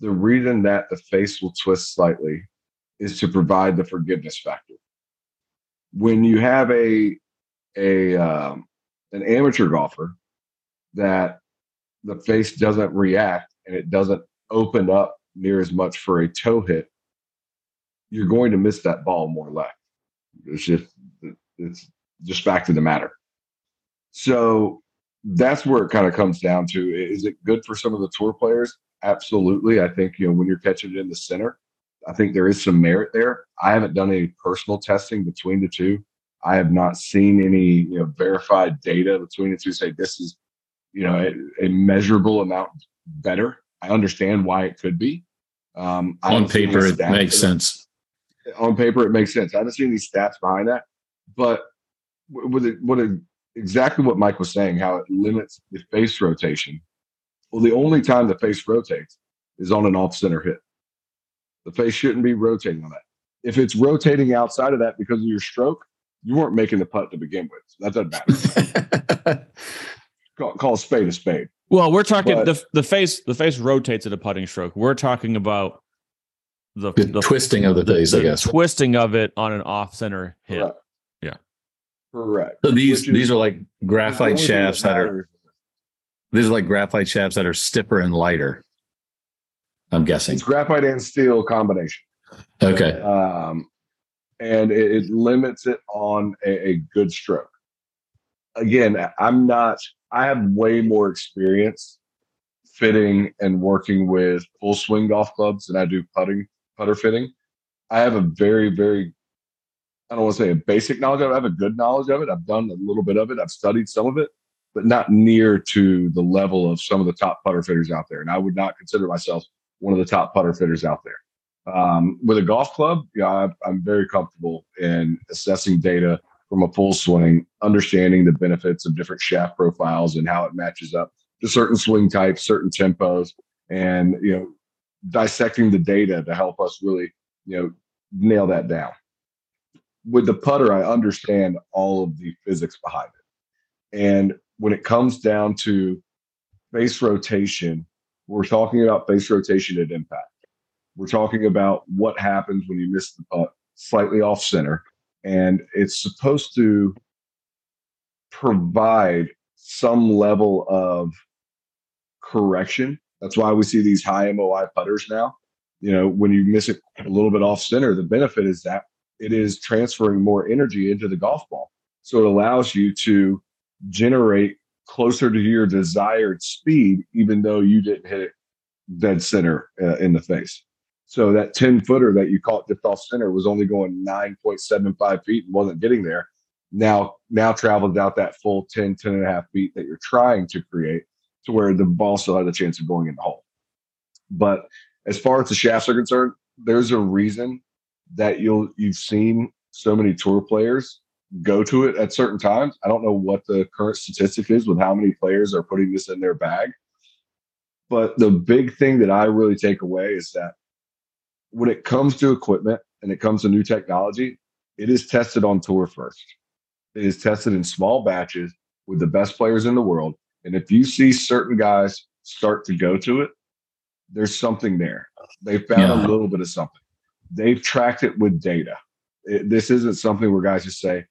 the reason that the face will twist slightly is to provide the forgiveness factor. When you have a a um, an amateur golfer that the face doesn't react and it doesn't open up near as much for a toe hit, you're going to miss that ball more left. It's just it's just fact of the matter. So that's where it kind of comes down to is it good for some of the tour players absolutely i think you know when you're catching it in the center i think there is some merit there i haven't done any personal testing between the two i have not seen any you know verified data between the two say this is you know a, a measurable amount better i understand why it could be um On paper, it makes sense. on paper it makes sense. I haven't seen any stats behind that, but with it, what it, exactly what Mike was saying, how it limits the face rotation. Well, the only time the face rotates is on an off center hit. The face shouldn't be rotating on that. If it's rotating outside of that because of your stroke, you weren't making the putt to begin with. So that doesn't matter. call, call a spade a spade. Well, we're talking But- the the face the face rotates at a putting stroke. We're talking about the, The, the twisting of the face, the I guess. twisting of it on an off center hit. Correct. Yeah. Correct. So these is- these are like graphite shafts that are these are like graphite shafts that are stiffer and lighter. I'm guessing. It's graphite and steel combination. Okay. um, and it, it limits it on a, a good stroke. Again, I'm not. I have way more experience fitting and working with full swing golf clubs than I do putting putter fitting. I have a very, very. I don't want to say a basic knowledge of it. I have a good knowledge of it. I've done a little bit of it. I've studied some of it, but not near to the level of some of the top putter fitters out there. And I would not consider myself one of the top putter fitters out there um, with a golf club, yeah, I'm, very comfortable in assessing data from a full swing, understanding the benefits of different shaft profiles and how it matches up to certain swing types, certain tempos, and you know, dissecting the data to help us really, you know, nail that down. With the putter, I understand all of the physics behind it, and when it comes down to face rotation, we're talking about face rotation at impact. We're talking about what happens when you miss the putt slightly off center. And it's supposed to provide some level of correction. That's why we see these high MOI putters now. You know, when you miss it a little bit off center, the benefit is that it is transferring more energy into the golf ball. So it allows you to generate closer to your desired speed, even though you didn't hit it dead center uh, in the face. So that 10 footer that you caught dipped off center was only going 9.75 feet and wasn't getting there. Now, now traveled out that full 10, 10 and a half feet that you're trying to create to where the ball still has a chance of going in the hole. But as far as the shafts are concerned, there's a reason that you'll you've seen so many tour players go to it at certain times. I don't know what the current statistic is with how many players are putting this in their bag. But the big thing that I really take away is that when it comes to equipment and it comes to new technology, it is tested on tour first. It is tested in small batches with the best players in the world. And if you see certain guys start to go to it, there's something there. They found Yeah. a little bit of something. They've tracked it with data. It, this isn't something where guys just say,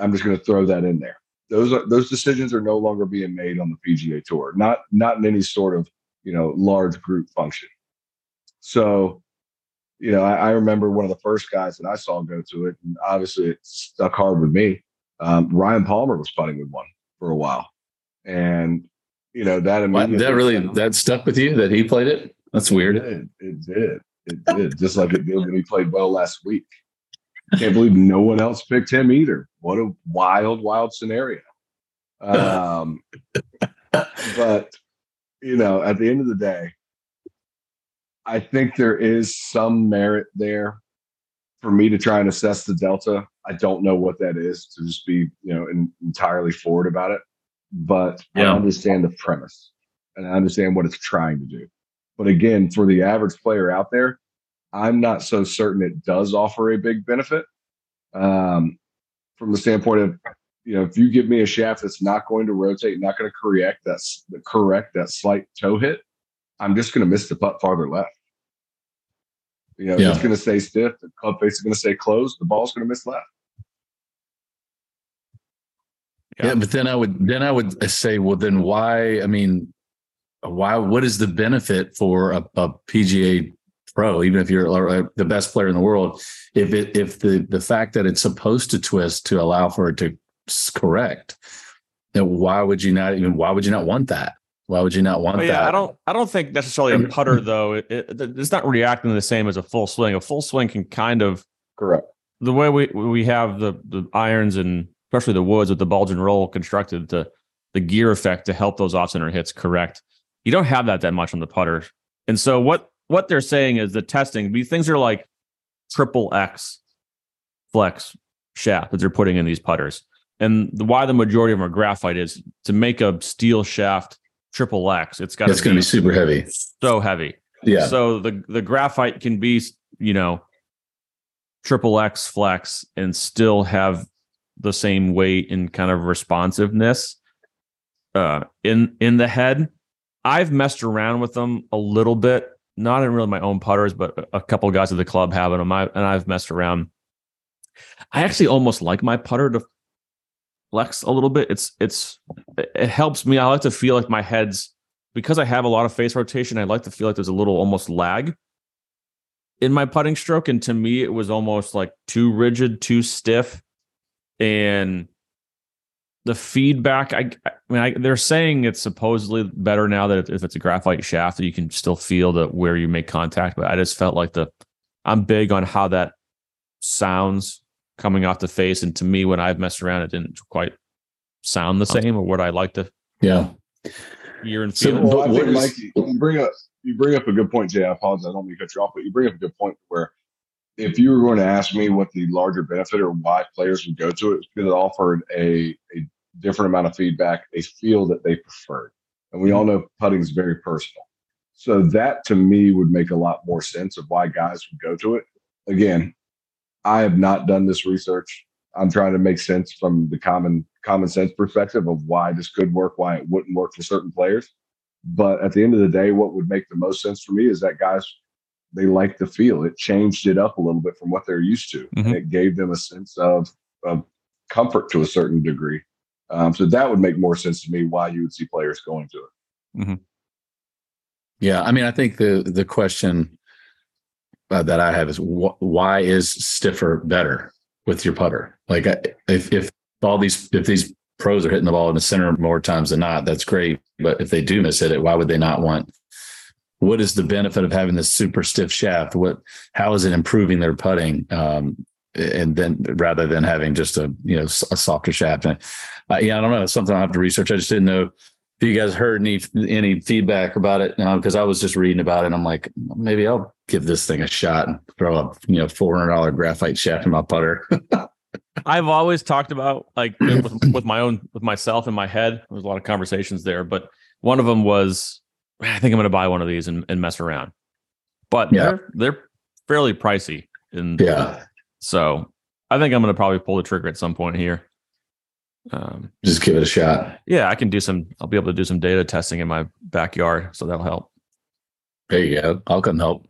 "I'm just going to throw that in there." Those are, those decisions are no longer being made on the PGA Tour. Not not in any sort of you know large group function. So, you know, I, I remember one of the first guys that I saw go to it, and obviously it stuck hard with me. Um, Ryan Palmer was putting with one for a while, and you know that immediately that really that stuck with you that he played it? That's it weird. did. It did. It did. Just like it did when he played well last week. Can't believe no one else picked him either. What a wild, wild scenario. Um, but you know, at the end of the day, I think there is some merit there for me to try and assess the delta. I don't know what that is to just be, you know, in, entirely forward about it, but Yeah. I understand the premise and I understand what it's trying to do. But again, for the average player out there, I'm not so certain it does offer a big benefit. Um, from the standpoint of, you know, if you give me a shaft that's not going to rotate, not going to correct that's the correct that slight toe hit, I'm just going to miss the putt farther left. You know, Yeah. it's going to stay stiff. The club face is going to stay closed. The ball's going to miss left. Yeah. Yeah. but then I would then I would say, well, then why? I mean, why? What is the benefit for a, a PGA pro, even if you're uh, the best player in the world, if it if the the fact that it's supposed to twist to allow for it to correct, then why would you not even? Why would you not want that? Why would you not want Oh, that? yeah, I don't. I don't think necessarily a putter though. It, it, it's not reacting the same as a full swing. A full swing can kind of Correct. the way we we have the the irons and especially the woods with the bulge and roll constructed to the gear effect to help those off center hits correct. You don't have that that much on the putter, and so what what they're saying is the testing. These things are like triple X flex shaft that they're putting in these putters, and the, why the majority of them are graphite is to make a steel shaft triple X. It's got It's going to be super heavy. so heavy. Yeah. So the the graphite can be, you know, triple X flex and still have the same weight and kind of responsiveness uh in in the head. I've messed around with them a little bit, not in really my own putters, but a couple guys at the club have them. I, and I've messed around. I actually almost like my putter to flex a little bit. It's it's it helps me. I like to feel like my head's because I have a lot of face rotation. I like to feel like there's a little almost lag in my putting stroke, and to me, it was almost like too rigid, too stiff, and the feedback. I, I mean, I, they're saying it's supposedly better now that if it's a graphite shaft, that you can still feel the where you make contact. But I just felt like the I'm big on how that sounds coming off the face, and to me, when I've messed around, it didn't quite sound the same or what I like to Yeah. hear and So, feel. Well, I What think, is- Mike, you bring up you bring up a good point, Jay. I apologize. I don't mean to cut you off, but you bring up a good point where if you were going to ask me what the larger benefit or why players would go to it, it's because it offered a, a different amount of feedback, a feel that they preferred. And we all know putting is very personal. So that to me would make a lot more sense of why guys would go to it. Again, I have not done this research. I'm trying to make sense from the common common sense perspective of why this could work, why it wouldn't work for certain players. But at the end of the day, what would make the most sense for me is that guys they like the feel. It changed it up a little bit from what they're used to, and Mhm. it gave them a sense of of comfort to a certain degree. Um, so that would make more sense to me why you would see players going to it. Yeah, I mean, I think the the question uh, that I have is wh- why is stiffer better with your putter? Like, if if all these if these pros are hitting the ball in the center more times than not, that's great. But if they do miss hit it, why would they not want? What is the benefit of having this super stiff shaft? What how is it improving their putting? Um, and then rather than having just a you know a softer shaft, and, uh, yeah, I don't know. It's something I have to research. I just didn't know if you guys heard any any feedback about it because I was just reading about it. and I'm like, maybe I'll give this thing a shot and throw a you know four hundred dollar graphite shaft in my putter. I've always talked about like with, with my own with myself in my head. There's a lot of conversations there, but one of them was I think I'm going to buy one of these and, and mess around. But Yeah. they're they're fairly pricey, and yeah, so I think I'm going to probably pull the trigger at some point here. Um, just give it a shot. yeah, I can do some. I'll be able to do some data testing in my backyard, so that'll help. There you go. I'll come help.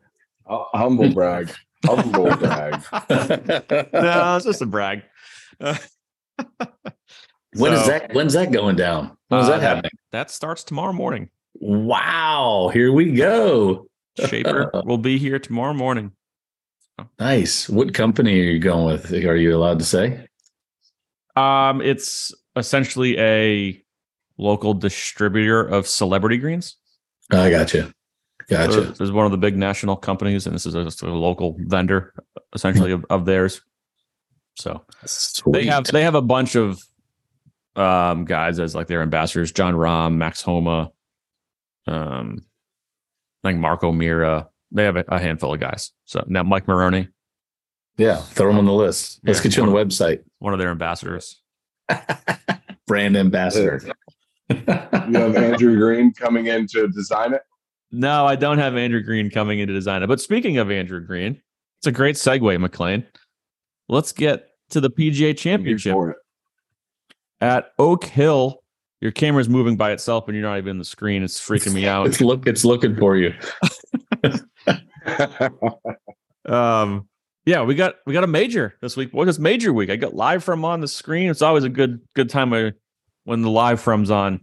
Uh, humble brag, humble brag. no, it's just a brag. When is So, that? When's that going down? When's Uh, that happening? That starts tomorrow morning. Wow! Here we go. Shaper will be here tomorrow morning. Nice. What company are you going with? Are you allowed to say? Um, it's essentially a local distributor of celebrity greens. I got you. So Gotcha. This is one of the big national companies, and this is a, a local vendor, essentially of, of theirs. So they have they have a bunch of um guys as like their ambassadors: Jon Rahm, Max Homa, um, like Marco Mira. They have a, a handful of guys. So now Mike Maroney, Yeah, throw them on the list. Let's Yeah. get you on the website. one of their ambassadors. Brand ambassador. You have Andrew Green coming in to design it. No, I don't have Andrew Green coming in to design it. But speaking of Andrew Green, it's a great segue, McLean. Let's get to the PGA Championship at Oak Hill. Your camera's moving by itself and you're not even in the screen. It's freaking me out. It's look. It's looking for you. Um, yeah, we got we got a major this week. What is major week? I got live from on the screen. It's always a good good time when the live from's on.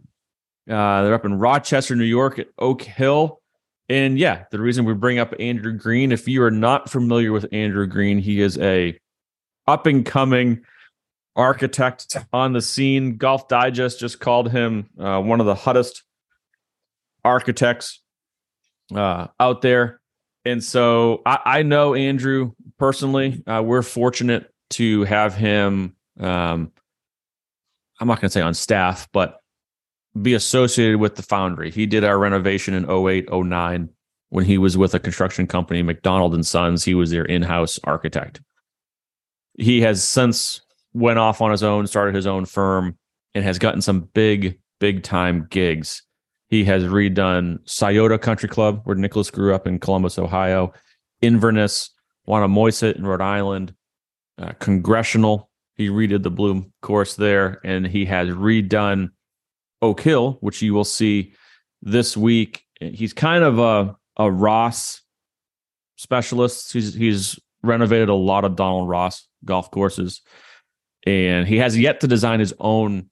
Uh, they're up in Rochester, New York, at Oak Hill, and yeah, the reason we bring up Andrew Green, if you are not familiar with Andrew Green, he is a up and coming architect on the scene. Golf Digest just called him uh, one of the hottest architects uh, out there. And so I, I know Andrew personally. Uh, we're fortunate to have him. Um, I'm not going to say on staff, but be associated with the foundry. He did our renovation in 08, 09 when he was with a construction company, McDonald and Sons. He was their in-house architect. He has since went off on his own, started his own firm, and has gotten some big, big time gigs. He has redone Scioto Country Club, where Nicklaus grew up in Columbus, Ohio, Inverness, Wannamoisett in Rhode Island, uh, Congressional. He redid the Blue course there, and he has redone Oak Hill, which you will see this week. He's kind of a a Ross specialist. He's he's renovated a lot of Donald Ross golf courses, and he has yet to design his own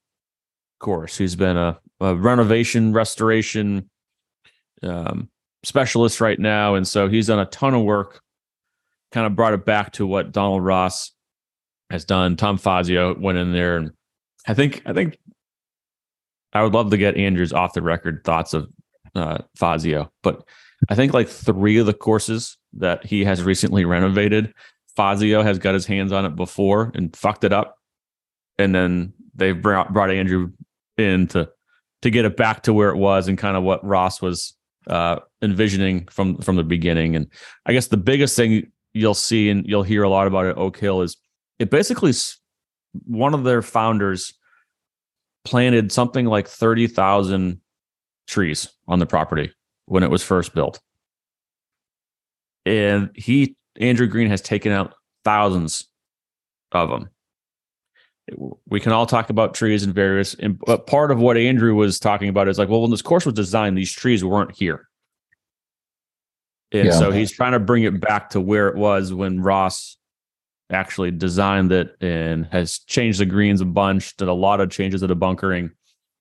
course. He's been a, a renovation restoration um, specialist right now, and so he's done a ton of work. Kind of brought it back to what Donald Ross has done. Tom Fazio went in there, and I think I think I would love to get Andrew's off the record thoughts of uh, Fazio, but I think like three of the courses that he has recently renovated, Fazio has got his hands on it before and fucked it up, and then they've brought brought Andrew in to to get it back to where it was and kind of what Ross was uh, envisioning from from the beginning. And I guess the biggest thing you'll see and you'll hear a lot about at Oak Hill is it basically one of their founders planted something like 30,000 trees on the property when it was first built. And he, Andrew Green, has taken out thousands of them. We can all talk about trees and various, but part of what Andrew was talking about is like, well, when this course was designed, these trees weren't here. And yeah. so he's trying to bring it back to where it was when Ross actually designed it and has changed the greens a bunch, did a lot of changes to the bunkering.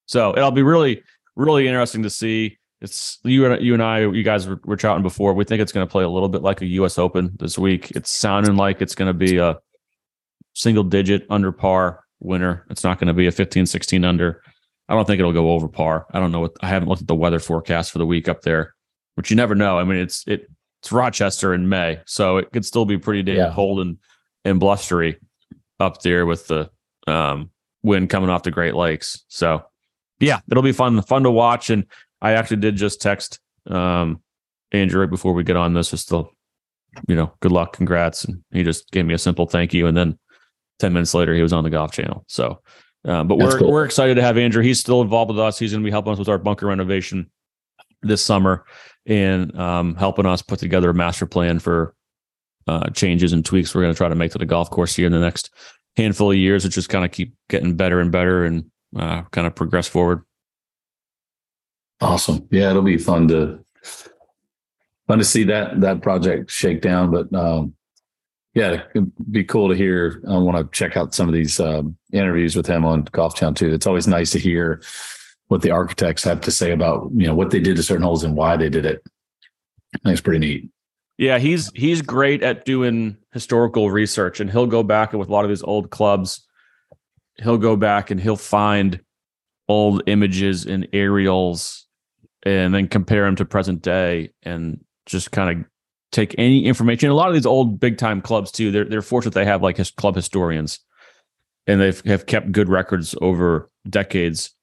So it'll be really, really interesting to see. It's you and you and I, you guys were, were chatting before. We think it's going to play a little bit like a U.S. Open this week. It's sounding like it's going to be a single digit under par winner. It's not going to be a 15, 16 under. I don't think it'll go over par. I don't know what I haven't looked at the weather forecast for the week up there, which you never know. I mean, it's it it's Rochester in May, so it could still be pretty damn yeah. cold and and blustery up there with the um, wind coming off the Great Lakes. So yeah, it'll be fun, fun to watch. And I actually did just text um, Andrew right before we get on this, just to, you know, good luck, congrats. And he just gave me a simple thank you. And then 10 minutes later, he was on the golf channel. So, um, but That's we're, cool. we're excited to have Andrew. He's still involved with us. He's going to be helping us with our bunker renovation this summer and um, helping us put together a master plan for uh, changes and tweaks we're going to try to make to the golf course here in the next handful of years, which just kind of keep getting better and better and uh, kind of progress forward. Awesome. Yeah, it'll be fun to fun to see that that project shake down. But um, yeah, it'd be cool to hear. I want to check out some of these um, interviews with him on Golf Town too. It's always nice to hear what the architects have to say about you know what they did to certain holes and why they did it. I think it's pretty neat. Yeah, he's he's great at doing historical research, and he'll go back and with a lot of his old clubs. He'll go back and he'll find old images and aerials, and then compare them to present day, and just kind of take any information. A lot of these old big time clubs too. They're they're fortunate they have like his club historians, and they've have kept good records over decades.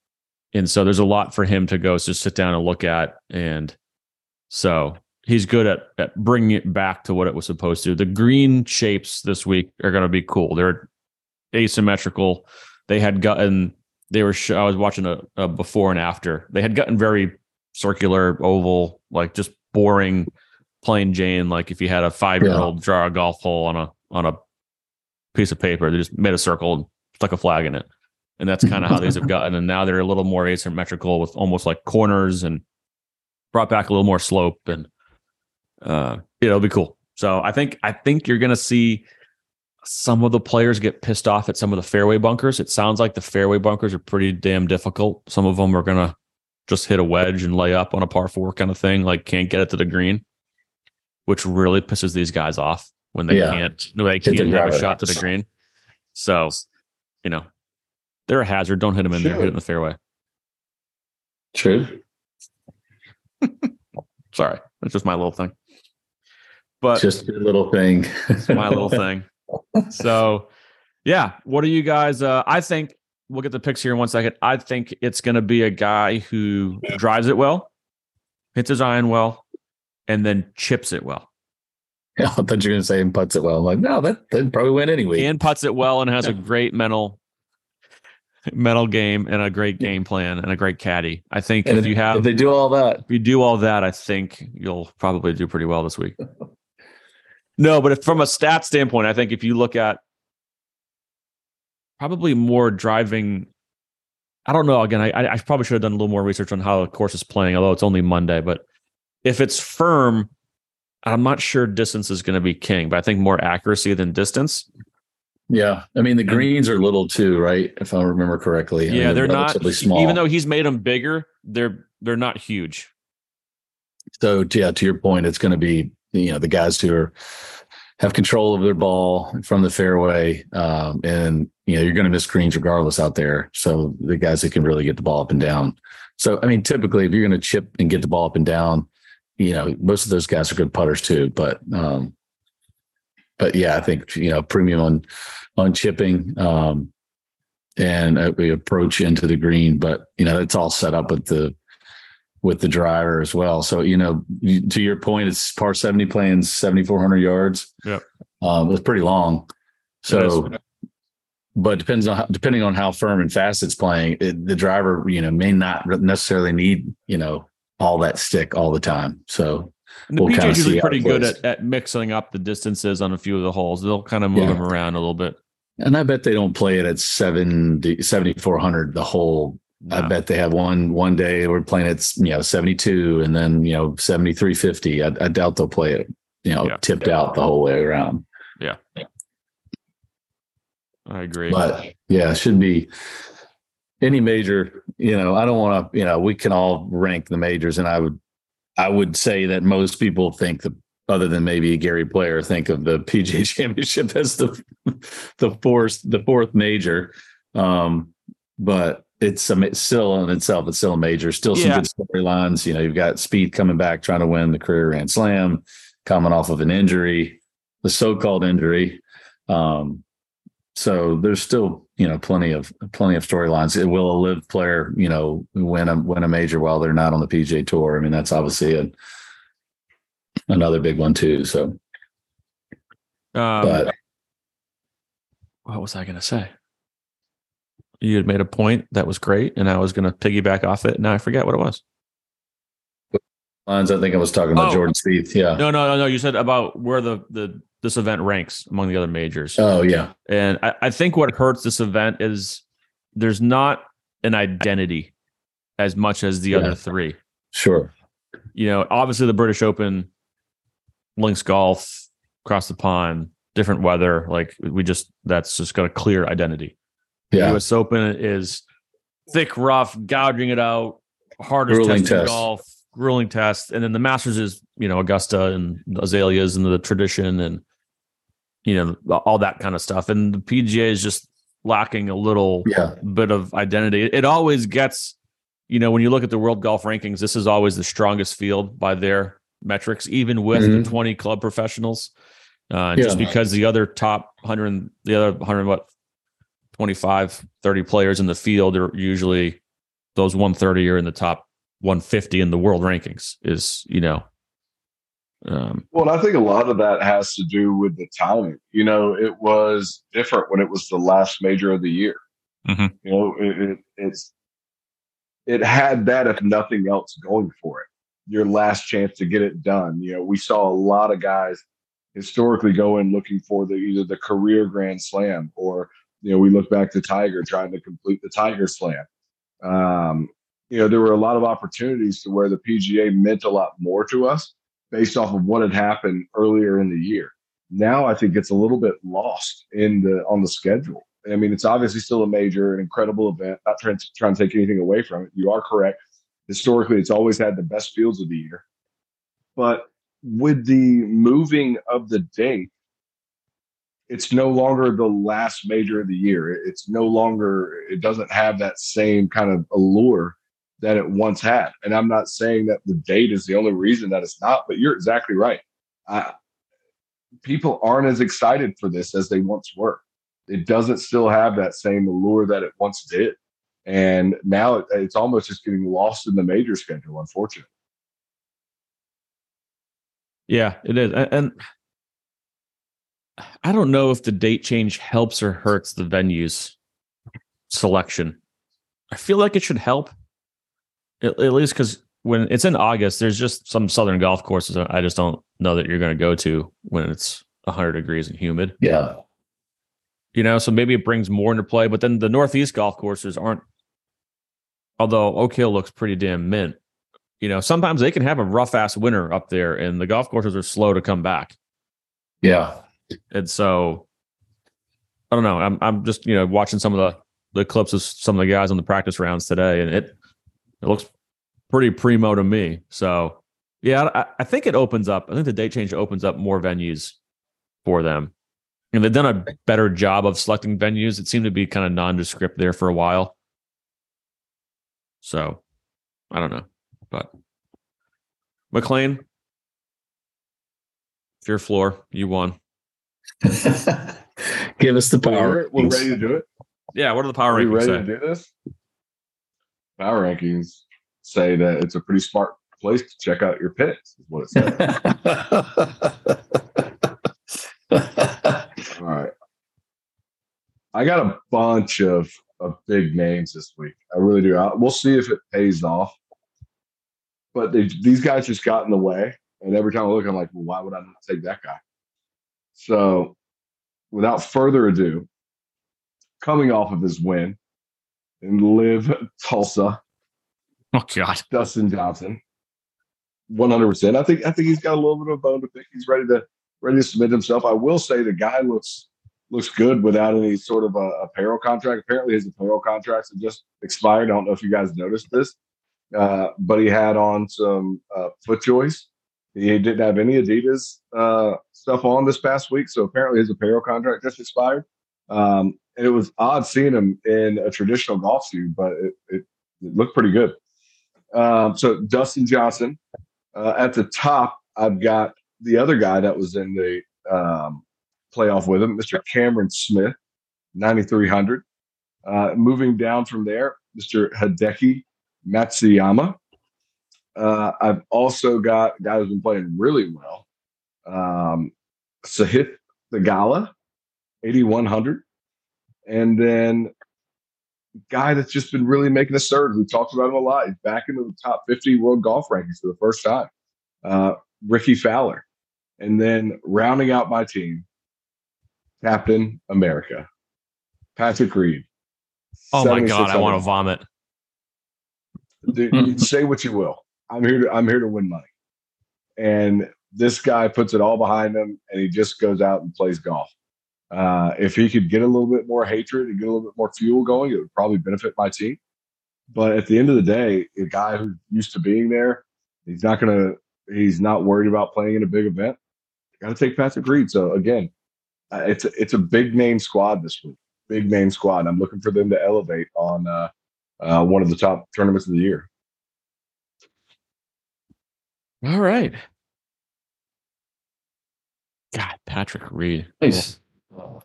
And so there's a lot for him to go just sit down and look at, and so he's good at, at bringing it back to what it was supposed to. The green shapes this week are going to be cool. They're asymmetrical. They had gotten they were. I was watching a, a, before and after. They had gotten very circular, oval, like just boring, plain Jane. Like if you had a five year old draw a golf hole on a on a piece of paper, they just made a circle and stuck a flag in it. And that's kind of how these have gotten. And now they're a little more asymmetrical with almost like corners and brought back a little more slope and uh, it'll be cool. So I think I think you're gonna see some of the players get pissed off at some of the fairway bunkers. It sounds like the fairway bunkers are pretty damn difficult. Some of them are gonna just hit a wedge and lay up on a par four kind of thing, like can't get it to the green, which really pisses these guys off when they yeah. can't no they can't have a shot to the green. So, you know, they're a hazard. Don't hit them in sure. there. Hit it in the fairway. True. Sorry, that's just my little thing but just a little thing. my little thing. So, yeah, what are you guys? Uh, I think we'll get the picks here in one second. I think it's going to be a guy who drives it well, hits his iron well, and then chips it well. Yeah, I thought you were going to say and puts it well. I'm like, no, that that probably win anyway. And puts it well and has a great mental mental game and a great game plan and a great caddy. I think and if, if you have if they do all that, if you do all that, I think you'll probably do pretty well this week. No, but if, from a stat standpoint, I think if you look at probably more driving I don't know. Again, I, I probably should have done a little more research on how the course is playing, although it's only Monday. But if it's firm, I'm not sure distance is going to be king, but I think more accuracy than distance. Yeah, I mean the greens are little too, right? If I remember correctly. I Yeah, mean, they're not. small. Even though he's made them bigger, they're they're not huge. So yeah, to your point, it's going to be you know the guys who are have control of their ball from the fairway, um, and you know you're going to miss greens regardless out there. So the guys that can really get the ball up and down. So I mean, typically if you're going to chip and get the ball up and down, you know most of those guys are good putters too. But um, but yeah, I think you know premium on on chipping. Um, and uh, we approach into the green, but you know it's all set up with the with the driver as well. So, you know, to your point, it's par 70 playing 7,400 yards. Yeah, Um, it's pretty long. So, but depends on depending on how firm and fast it's playing, it, the driver, you know, may not necessarily need, you know, all that stick all the time. So, And the We'll is usually pretty good at, at mixing up the distances on a few of the holes. They'll kind of move Yeah. them around a little bit. and I bet they don't play it at 70, 7,400 the whole. I bet they have one one day we're playing it, you know, 72 and then, you know, 7350. I, I doubt they'll play it, you know, Yeah. tipped out the whole way around. Yeah. I agree. But yeah, it should be any major, you know, I don't want to, you know, we can all rank the majors and I would I would say that most people think the other than maybe Gary Player think of the PGA championship as the the fourth the fourth major. Um but it's, a, it's still in itself, it's still a major, still some Yeah. good storylines. You know, you've got Spieth coming back, trying to win the career Grand Slam, coming off of an injury, the so-called injury. Um, so there's still, you know, plenty of plenty of storylines. Will a LIV player, you know, win a win a major while they're not on the PGA tour. I mean, that's obviously a, another big one too. So, um, but what was I going to say? You had made a point that was great, and I was going to piggyback off it. Now I forget what it was. lines, I think I was talking about Oh. Jordan Spieth. Yeah. No, no, no, no. You said about where the the this event ranks among the other majors. Oh yeah. And I, I think what hurts this event is there's not an identity as much as the Yeah. other three. Sure. You know, obviously the British Open, links golf, across the pond, different weather. Like we just that's just got a clear identity. The Yeah. US Open is thick, rough, gouging it out, hardest Grueling test test. golf, grueling test. And then the Masters is, you know, Augusta and azaleas and the tradition and you know, all that kind of stuff. And the PGA is just lacking a little Yeah. bit of identity. It always gets, you know, when you look at the world golf rankings, this is always the strongest field by their metrics, even with Mhm. the 20 club professionals. Uh, Yeah. Just because the other top 100, the other 100, what, 25, 30 players in the field are usually those 130 are in the top 150 in the world rankings, is, you know, um, Well, I think a lot of that has to do with the timing. You know, it was different when it was the last major of the year. Mhm. You know, it, it, it's it had that if nothing else going for it. Your last chance to get it done. You know, we saw a lot of guys historically go in looking for the either the career Grand Slam or you know we look back to Tiger trying to complete the Tiger Slam. Um, you know, there were a lot of opportunities to where the PGA meant a lot more to us based off of what had happened earlier in the year. Now I think it's a little bit lost in the on the schedule. I mean, it's obviously still a major, an incredible event. Not trying to, trying to take anything away from it. You are correct. Historically, it's always had the best fields of the year. But with the moving of the date, it's no longer the last major of the year. It's no longer. It doesn't have that same kind of allure that it once had. And I'm not saying that the date is the only reason that it's not, but you're exactly right. I, people aren't as excited for this as they once were. It doesn't still have that same allure that it once did. And now it, it's almost just getting lost in the major schedule, unfortunately. Yeah, it is. And I don't know if the date change helps or hurts the venues selection. I feel like it should help, at, at least because when it's in August, there's just some southern golf courses I just don't know that you're going to go to when it's 100 degrees and humid. Yeah. You know, so maybe it brings more into play. But then the Northeast golf courses aren't although Oak Hill looks pretty damn mint, you know, sometimes they can have a rough ass winter up there and the golf courses are slow to come back. Yeah. And so I don't know. I'm I'm just, you know, watching some of the the clips of some of the guys on the practice rounds today and it it looks pretty primo to me. So yeah, I, I think it opens up. I think the date change opens up more venues for them. And they've done a better job of selecting venues. It seemed to be kind of nondescript there for a while. So I don't know. But McLean, if your floor, you won. Give us the power. We're, we're ready to do it. Yeah, what are the power Are rankings ready say? to do this? Power rankings say that it's a pretty smart place to check out your picks. Is what it says. All right. I got a bunch of, of big names this week. I really do. I, we'll see if it pays off. But they, these guys just got in the way. And every time I look, I'm like, well, why would I not take that guy? So without further ado, coming off of his win in LIV Tulsa, Oh God. Dustin Johnson. One hundred percent. I think I think he's got a little bit of a bone to pick. He's ready to ready to submit himself. I will say the guy looks looks good without any sort of a apparel contract. Apparently, his apparel contracts have just expired. I don't know if you guys noticed this, uh, but he had on some uh, FootJoys. He didn't have any Adidas uh, stuff on this past week, so apparently his apparel contract just expired. Um, and it was odd seeing him in a traditional golf suit, but it, it, it looked pretty good. Um, so Dustin Johnson uh, at the top. I've got the other guy that was in the um, playoff with him, Mr. Cameron Smith, 9,300. Uh, moving down from there, Mr. Hideki Matsuyama. Uh, I've also got a guy who's been playing really well, um, Sahith Theegala, 8,100. And then guy that's just been really making a surge. We talked about him a lot. He's back into the top 50 world golf rankings for the first time. Uh, Rickie Fowler. And then rounding out my team, Captain America, Patrick Reed. Oh my God, I want to vomit. Dude, say what you will. I'm here to I'm here to win money. And this guy puts it all behind him and he just goes out and plays golf. Uh, if he could get a little bit more hatred and get a little bit more fuel going, it would probably benefit my team. But at the end of the day, a guy who's used to being there, he's not gonna he's not worried about playing in a big event. Got to take Patrick Reed. So again, uh, it's a, it's a big name squad this week. Big name squad. I'm looking for them to elevate on uh, uh, one of the top tournaments of the year. All right. God, Patrick Reed. Nice. All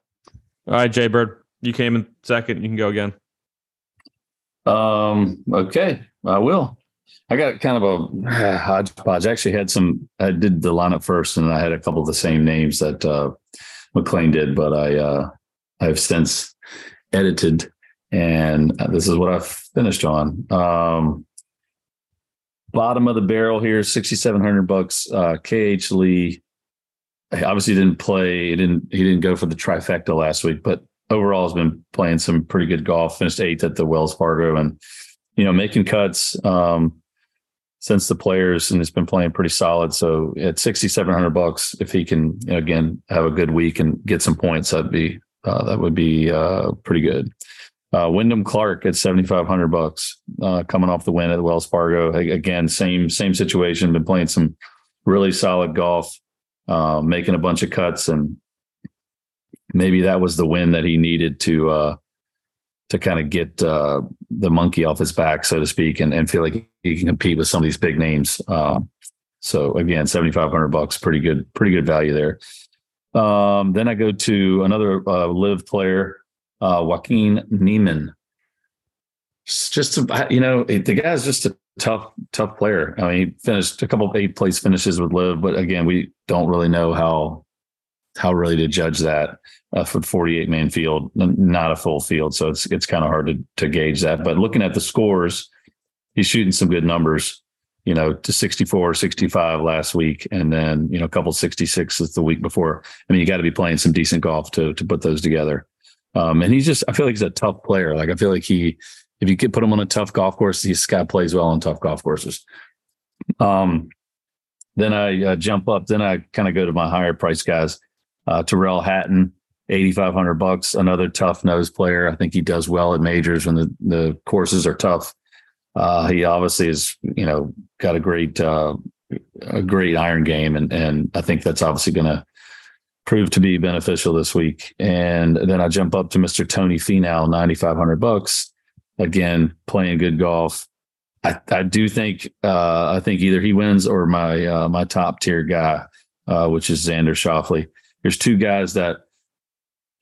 right, Jay Bird, you came in second. You can go again. Um, okay, I will. I got kind of a hodgepodge. I actually had some, I did the lineup first and I had a couple of the same names that uh, McLean did, but I, uh, I've since edited and this is what I've finished on. Um, bottom of the barrel here, 6,700 bucks. Uh, KH Lee he obviously didn't play. He didn't, he didn't go for the trifecta last week, but overall has been playing some pretty good golf. Finished eighth at the Wells Fargo, and you know making cuts um, since the players, and it's been playing pretty solid. So at sixty seven hundred bucks, if he can you know, again have a good week and get some points, that'd be uh, that would be uh, pretty good. Uh, Wyndham Clark at seventy five hundred bucks, uh, coming off the win at Wells Fargo. Again, same same situation. Been playing some really solid golf, uh, making a bunch of cuts, and maybe that was the win that he needed to uh, to kind of get uh, the monkey off his back, so to speak, and, and feel like he can compete with some of these big names. Uh, so again, seventy five hundred bucks, pretty good, pretty good value there. Um, then I go to another uh, LIV player, uh, Joaquin Niemann. Just to, you know, the guy's just a tough, tough player. I mean, he finished a couple of eight place finishes with LIV, but again, we don't really know how how really to judge that uh, for 48 man field, not a full field. So it's it's kind of hard to to gauge that. But looking at the scores, he's shooting some good numbers. You know, to 64, 65 last week, and then you know a couple 66s the week before. I mean, you got to be playing some decent golf to to put those together. Um, and he's just, I feel like he's a tough player. Like I feel like he if you could put him on a tough golf course, this guy plays well on tough golf courses. Um, then I uh, jump up. Then I kind of go to my higher price guys. Uh, Tyrrell Hatton, eighty five hundred bucks. Another tough nose player. I think he does well at majors when the the courses are tough. Uh, he obviously is, you know, got a great uh, a great iron game, and and I think that's obviously going to prove to be beneficial this week. And then I jump up to Mr. Tony Finau, ninety five hundred bucks. Again, playing good golf. I, I do think uh, I think either he wins or my uh, my top tier guy, uh, which is Xander Schauffele. There's two guys that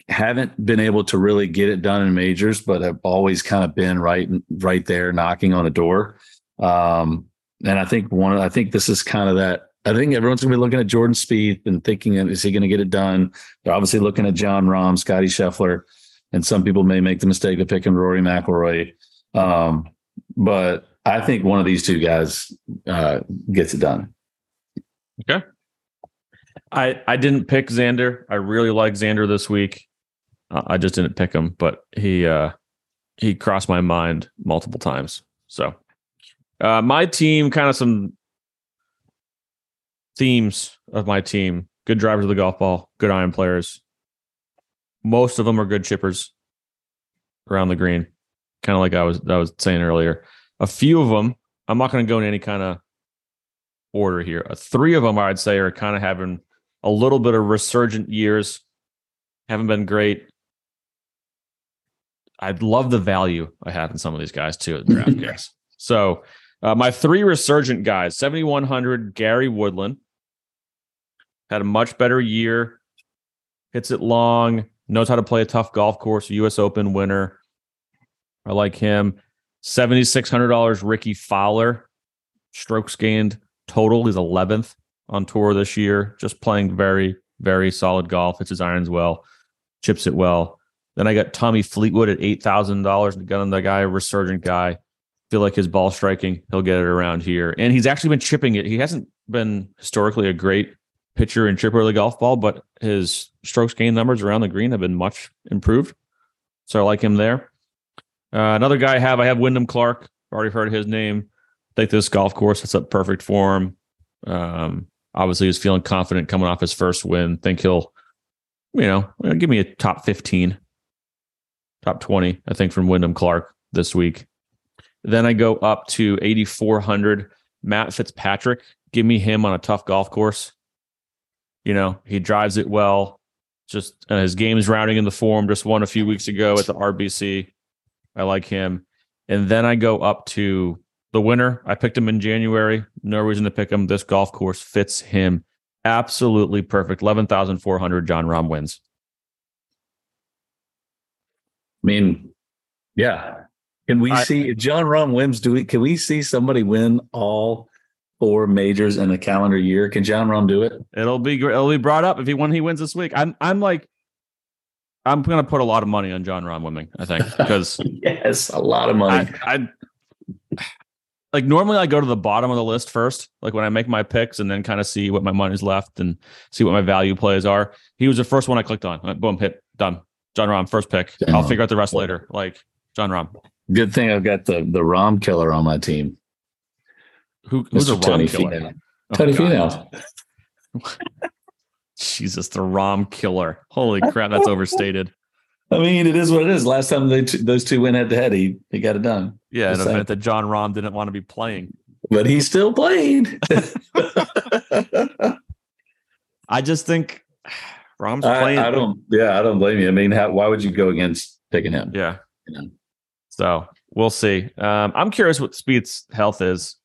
haven't been able to really get it done in majors, but have always kind of been right right there knocking on a door. Um, and I think one, I think this is kind of that. I think everyone's to be looking at Jordan Spieth and thinking, is he to get it done? They're obviously looking at Jon Rahm, Scottie Scheffler, and some people may make the mistake of picking Rory McIlroy. Um, but I think one of these two guys uh, gets it done. Okay. I I didn't pick Xander. I really like Xander this week. Uh, I just didn't pick him, but he uh he crossed my mind multiple times. So uh my team kind of some themes of my team. Good drivers of the golf ball, good iron players. Most of them are good chippers around the green. Kind of like I was I was saying earlier. A few of them, I'm not going to go in any kind of order here. Uh, three of them, I'd say, are kind of having a little bit of resurgent years. Haven't been great. I'd love the value I have in some of these guys too at DraftKings. so uh, my three resurgent guys: 7100 Gary Woodland had a much better year. Hits it long. Knows how to play a tough golf course. U.S. Open winner. I like him. Seventy six hundred dollars. Rickie Fowler, strokes gained total. He's eleventh on tour this year. Just playing very very solid golf. Hits his irons well, chips it well. Then I got Tommy Fleetwood at eight thousand dollars. And Got on the guy, resurgent guy. Feel like his ball striking, he'll get it around here. And he's actually been chipping it. He hasn't been historically a great pitcher and chipper of the golf ball, but his strokes gain numbers around the green have been much improved. So I like him there. Uh, another guy I have, I have Wyndham Clark. Already heard his name. I think this golf course is up perfect for him. Um, obviously, he's feeling confident coming off his first win. Think he'll, you know, give me a top 15, top 20, I think, from Wyndham Clark this week. Then I go up to 8,400. Matt Fitzpatrick. Give me him on a tough golf course. You know, he drives it well. Just uh, his game is rounding in the form. Just won a few weeks ago at the RBC. I like him. And then I go up to the winner. I picked him in January. No reason to pick him. This golf course fits him absolutely perfect. 11,400 Jon Rahm wins. I mean, yeah. Can we I- see if Jon Rahm wins? Do we can we see somebody win all four majors in a calendar year? Can Jon Rahm do it? It'll be gr- it'll be brought up if he when he wins this week. I'm I'm like I'm gonna put a lot of money on Jon Rahm winning. I think because yes, a lot of money. I, I like normally I go to the bottom of the list first, like when I make my picks and then kind of see what my money's left and see what my value plays are. He was the first one I clicked on. Went, boom, hit done. Jon Rahm, first pick. Jon I'll Rahm. figure out the rest later. Like Jon Rahm. Good thing I've got the the Rahm killer on my team. Who, who's a Mr. Tony Rahm killer? Finau. Oh, Tony. Jesus, the Rahm killer. Holy crap, that's overstated. I mean, it is what it is. Last time they t- those two went head to head, he he got it done. Yeah, an event that Jon Rahm didn't want to be playing. But he still played. I just think Rahm's I, playing. I don't. Yeah, I don't blame you. I mean, how, why would you go against picking him? Yeah. You know. So we'll see. Um, I'm curious what Spieth's health is.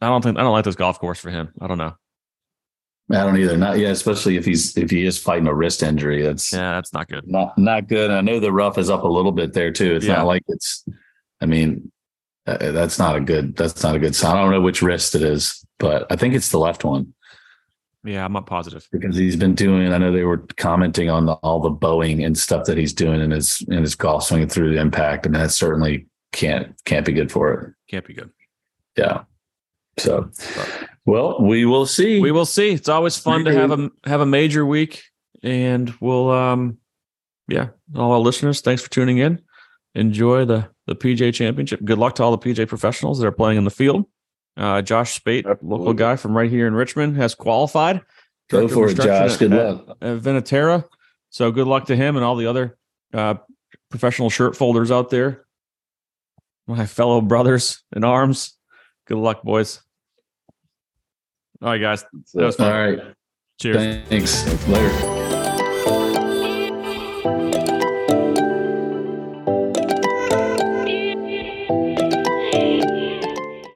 I don't think I don't like this golf course for him. I don't know. I don't either. Not yeah, especially if he's if he is fighting a wrist injury. That's Yeah, that's not good. not not good. I know the rough is up a little bit there too. It's Yeah. not like it's. I mean, uh, that's not a good. That's not a good sign. I don't know which wrist it is, but I think it's the left one Yeah, I'm not positive. because he's been doing. I know they were commenting on the, all the bowing and stuff that he's doing in his in his golf swing through the impact. I mean, that certainly can't can't be good for it. Can't be good. Yeah. So, well, we will see. We will see. It's always fun to have a have a major week, and we'll um, yeah, all our listeners, thanks for tuning in. enjoy the the PGA Championship. Good luck to all the PJ professionals that are playing in the field. Uh, Josh Spate, local guy from right here in Richmond, has qualified. Go for it, Josh. at- Good at- luck. at Venetera. So good luck to him and all the other uh, professional shirt folders out there. My fellow brothers in arms. Good luck, boys. All right, guys. That was fun. All right. Cheers. Thanks. Later.